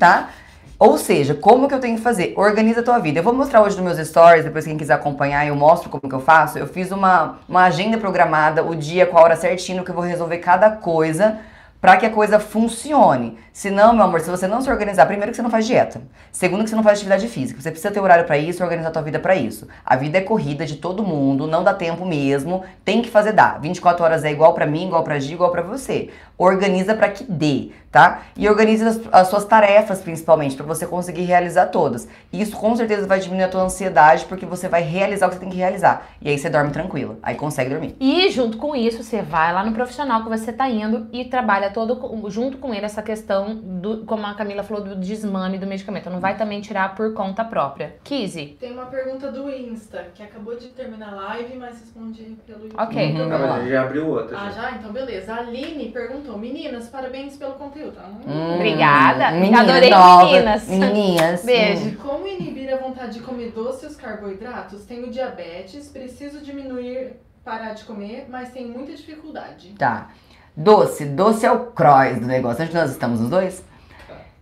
S2: tá? Ou seja, como que eu tenho que fazer? Organiza a tua vida. Eu vou mostrar hoje nos meus stories, depois quem quiser acompanhar, eu mostro como que eu faço. Eu fiz uma, uma agenda programada, o dia com a hora certinho que eu vou resolver cada coisa para que a coisa funcione. Se não, meu amor, se você não se organizar, primeiro que você não faz dieta, segundo que você não faz atividade física, você precisa ter horário para isso, organizar a tua vida para isso. A vida é corrida de todo mundo, não dá tempo mesmo, tem que fazer dar. 24 horas é igual para mim, igual para Gi, igual para você. Organiza para que dê, tá? E organize as, as suas tarefas principalmente para você conseguir realizar todas. Isso com certeza vai diminuir a tua ansiedade porque você vai realizar o que você tem que realizar. E aí você dorme tranquilo, aí consegue dormir.
S1: E junto com isso, você vai lá no profissional que você tá indo e trabalha todo junto com ele essa questão do, como a Camila falou, do desmame do medicamento. Não vai também tirar por conta própria. Kizzy.
S3: Tem uma pergunta do Insta, que acabou de terminar a live, mas respondi pelo YouTube.
S1: Ok.
S5: Uhum. Não, mas já abriu outra.
S3: Ah, já? Então beleza. A Aline perguntou, meninas, parabéns pelo conteúdo.
S1: Hum, Obrigada.
S2: Meninas
S1: Adorei
S2: novas,
S1: meninas.
S2: Menininhas.
S1: Beijo.
S3: Como inibir a vontade de comer doce e os carboidratos? Tenho diabetes, preciso diminuir, parar de comer, mas tenho muita dificuldade.
S2: Tá. Doce. Doce é o cross do negócio. Onde nós estamos os dois?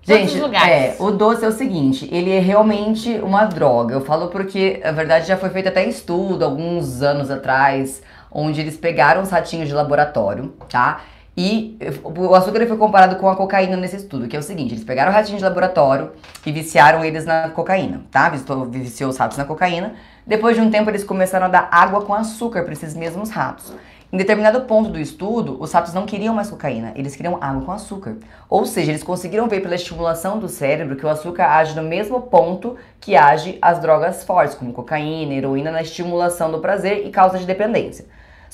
S1: Todos
S2: Gente, é, o doce é o seguinte, ele é realmente uma droga. Eu falo porque, na verdade, já foi feito até estudo alguns anos atrás, onde eles pegaram os ratinhos de laboratório, tá? E o açúcar foi comparado com a cocaína nesse estudo, que é o seguinte, eles pegaram ratinhos de laboratório e viciaram eles na cocaína, tá? Viciou, os ratos na cocaína. Depois de um tempo, eles começaram a dar água com açúcar para esses mesmos ratos. Em determinado ponto do estudo, os ratos não queriam mais cocaína, eles queriam água com açúcar. Ou seja, eles conseguiram ver pela estimulação do cérebro que o açúcar age no mesmo ponto que age as drogas fortes, como cocaína, heroína, na estimulação do prazer e causa de dependência.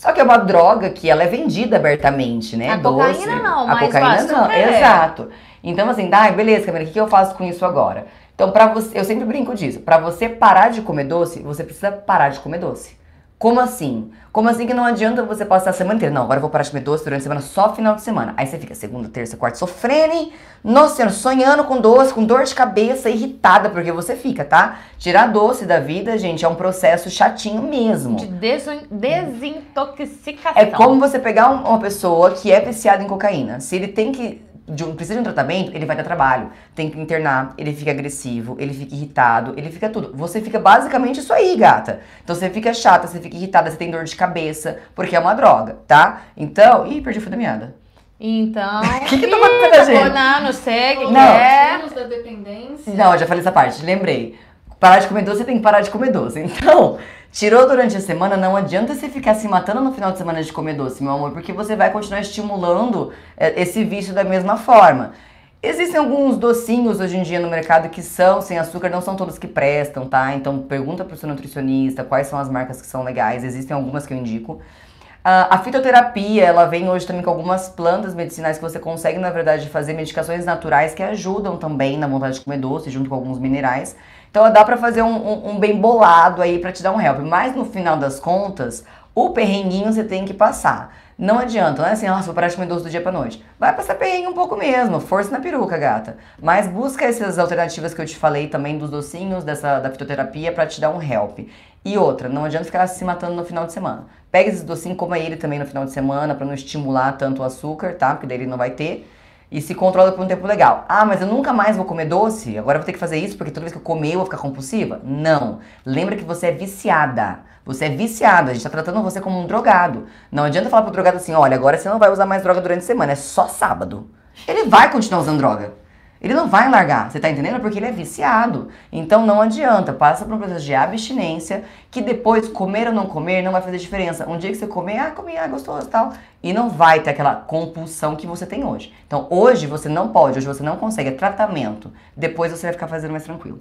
S2: Só que é uma droga que ela é vendida abertamente, né?
S1: A
S2: Doce.
S1: cocaína não,
S2: a cocaína não,
S1: é.
S2: exato. Então assim, ah, beleza, Camila, o que eu faço com isso agora? Então, para você, eu sempre brinco disso. Para você parar de comer doce, você precisa parar de comer doce. Como assim? Como assim que não adianta você passar a semana inteira? Não, agora eu vou parar de comer doce durante a semana, só final de semana. Aí você fica segunda, terça, quarta sofrendo, nossa senhora, sonhando com doce, com dor de cabeça, irritada, porque você fica, tá? Tirar doce da vida, gente, é um processo chatinho mesmo.
S1: De desin- desintoxicação.
S2: É como você pegar um- uma pessoa que é viciada em cocaína. Se ele tem que. De um- precisa de um tratamento, ele vai dar trabalho. Tem que internar, ele fica agressivo, ele fica irritado, ele fica tudo. Você fica basicamente isso aí, gata. Então você fica chata, você fica irritada, você tem dor de cabeça, porque é uma droga, tá? Então. Ih, perdi o fio da meada.
S1: Então.
S2: O que que tá batendo a gente?
S1: Não, não sei o que, que
S2: Não.
S1: é.
S3: Da dependência.
S2: Não, eu já falei essa parte, lembrei. Parar de comer doce, você tem que parar de comer doce. Então, tirou durante a semana, não adianta você ficar se matando no final de semana de comer doce, meu amor, porque você vai continuar estimulando é, esse vício da mesma forma. Existem alguns docinhos hoje em dia no mercado que são sem açúcar, não são todos que prestam, tá? Então pergunta pro seu nutricionista quais são as marcas que são legais, existem algumas que eu indico. Ah, a fitoterapia, ela vem hoje também com algumas plantas medicinais que você consegue, na verdade, fazer medicações naturais que ajudam também na vontade de comer doce, junto com alguns minerais. Então dá pra fazer um, um- um bem bolado aí pra te dar um help. Mas no final das contas, o perrenguinho você tem que passar. Não adianta, não é assim, nossa, vou parar de comer doce do dia pra noite. Vai passar perrengue um pouco mesmo, força na peruca, gata. Mas busca essas alternativas que eu te falei também dos docinhos, dessa, da fitoterapia, pra te dar um help. E outra, não adianta ficar se matando no final de semana. Pega esse docinho, coma ele também no final de semana, pra não estimular tanto o açúcar, tá? Porque daí ele não vai ter. E se controla por um tempo legal. Ah, mas eu nunca mais vou comer doce? Agora eu vou ter que fazer isso porque toda vez que eu comer eu vou ficar compulsiva? Não. Lembra que você é viciada. Você é viciada. A gente tá tratando você como um drogado. Não adianta falar pro drogado assim: olha, agora você não vai usar mais droga durante a semana, é só sábado. Ele vai continuar usando droga. Ele não vai largar, você tá entendendo? Porque ele é viciado. Então não adianta, passa por um processo de abstinência, que depois, comer ou não comer, não vai fazer diferença. Um dia que você comer, ah, comi, ah, gostoso e tal. E não vai ter aquela compulsão que você tem hoje. Então hoje você não pode, hoje você não consegue, é tratamento. Depois você vai ficar fazendo mais tranquilo.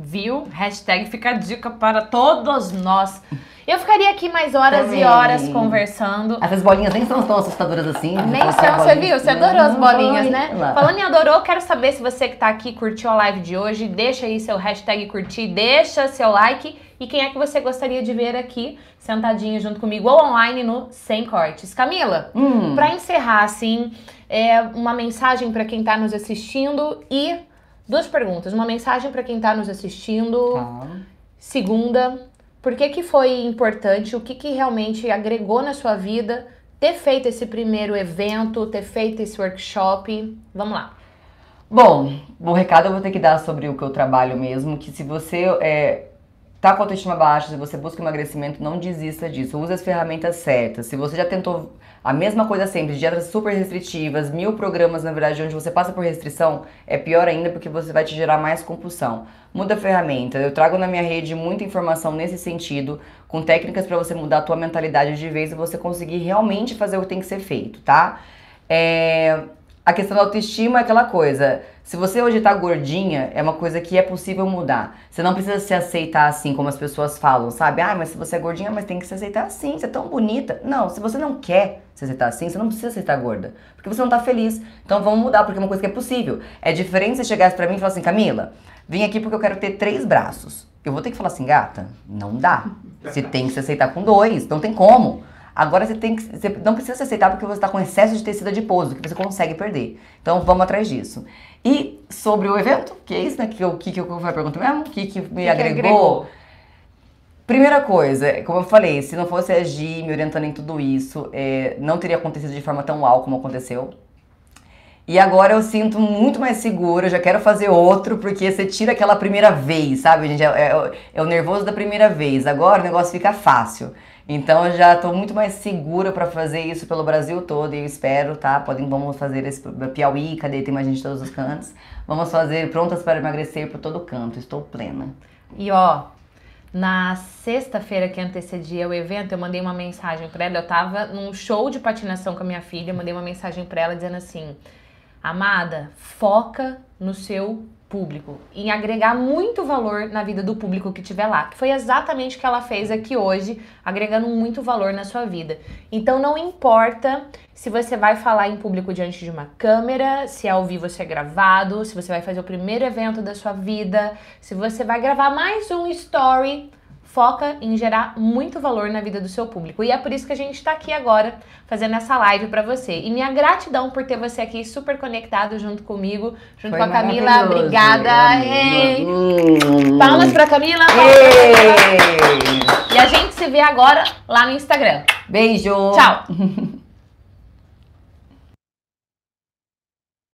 S1: Viu? Hashtag fica a dica para todos nós. Eu ficaria aqui mais horas
S2: Também.
S1: e horas conversando.
S2: Essas bolinhas nem são tão assustadoras assim.
S1: Nem
S2: Você
S1: são, você viu? Você adorou as bolinhas, né?
S2: Lá.
S1: Falando em adorou, quero saber se você que tá aqui curtiu a live de hoje. Deixa aí seu hashtag curtir, deixa seu like. E quem é que você gostaria de ver aqui, sentadinho junto comigo ou online no Sem Cortes? Camila,
S2: Hum.
S1: pra encerrar, assim, é uma mensagem pra quem tá nos assistindo e duas perguntas. Uma mensagem pra quem tá nos assistindo.
S2: Tá.
S1: Segunda, por que, que foi importante, o que, que realmente agregou na sua vida ter feito esse primeiro evento, ter feito esse workshop? Vamos lá.
S2: Bom, o recado eu vou ter que dar sobre o que eu trabalho mesmo, que se você é, tá com autoestima baixa, se você busca emagrecimento, não desista disso. Use as ferramentas certas. Se você já tentou a mesma coisa sempre, dietas super restritivas, mil programas, na verdade, onde você passa por restrição, é pior ainda porque você vai te gerar mais compulsão. Muda a ferramenta. Eu trago na minha rede muita informação nesse sentido, com técnicas para você mudar a tua mentalidade de vez e você conseguir realmente fazer o que tem que ser feito, tá? É, a questão da autoestima é aquela coisa. Se você hoje tá gordinha, é uma coisa que é possível mudar. Você não precisa se aceitar assim como as pessoas falam, sabe? Ah, mas se você é gordinha, mas tem que se aceitar assim, você é tão bonita. Não, se você não quer se aceitar assim, você não precisa aceitar gorda. Porque você não tá feliz. Então vamos mudar, porque é uma coisa que é possível. É diferente você chegasse pra mim e falar assim, Camila, vim aqui porque eu quero ter três braços. Eu vou ter que falar assim, gata, não dá. Você tem que se aceitar com dois, não tem como. Agora você tem que. Você não precisa se aceitar porque você está com excesso de tecido adiposo, que você consegue perder. Então vamos atrás disso. E sobre o evento, que é isso, né? Que, o que, que eu a pergunta mesmo? O que, que me
S1: que
S2: agregou?
S1: agregou?
S2: Primeira coisa, como eu falei, se não fosse a Gi me orientando em tudo isso, é, não teria acontecido de forma tão uau como aconteceu. E agora eu sinto muito mais segura, já quero fazer outro, porque você tira aquela primeira vez, sabe, gente? É, é- é o nervoso da primeira vez. Agora o negócio fica fácil. Então eu já tô muito mais segura pra fazer isso pelo Brasil todo e eu espero, tá? Podem, vamos fazer esse Piauí, cadê? Tem mais gente de todos os cantos. Vamos fazer prontas para emagrecer por todo canto. Estou plena.
S1: E ó, na sexta-feira que antecedia o evento, eu mandei uma mensagem pra ela. Eu tava num show de patinação com a minha filha, eu mandei uma mensagem pra ela dizendo assim: Amada, foca no seu público, em agregar muito valor na vida do público que estiver lá. Que foi exatamente o que ela fez aqui hoje, agregando muito valor na sua vida. Então não importa se você vai falar em público diante de uma câmera, se ao vivo se é gravado, se você vai fazer o primeiro evento da sua vida, se você vai gravar mais um story, foca em gerar muito valor na vida do seu público. E é por isso que a gente está aqui agora fazendo essa live para você. E minha gratidão por ter você aqui super conectado junto comigo, junto
S2: Foi
S1: com a Camila. Obrigada. Ei.
S2: Hum.
S1: Palmas pra Camila. palmas pra Camila. E a gente se vê agora lá no Instagram.
S2: Beijo!
S1: Tchau!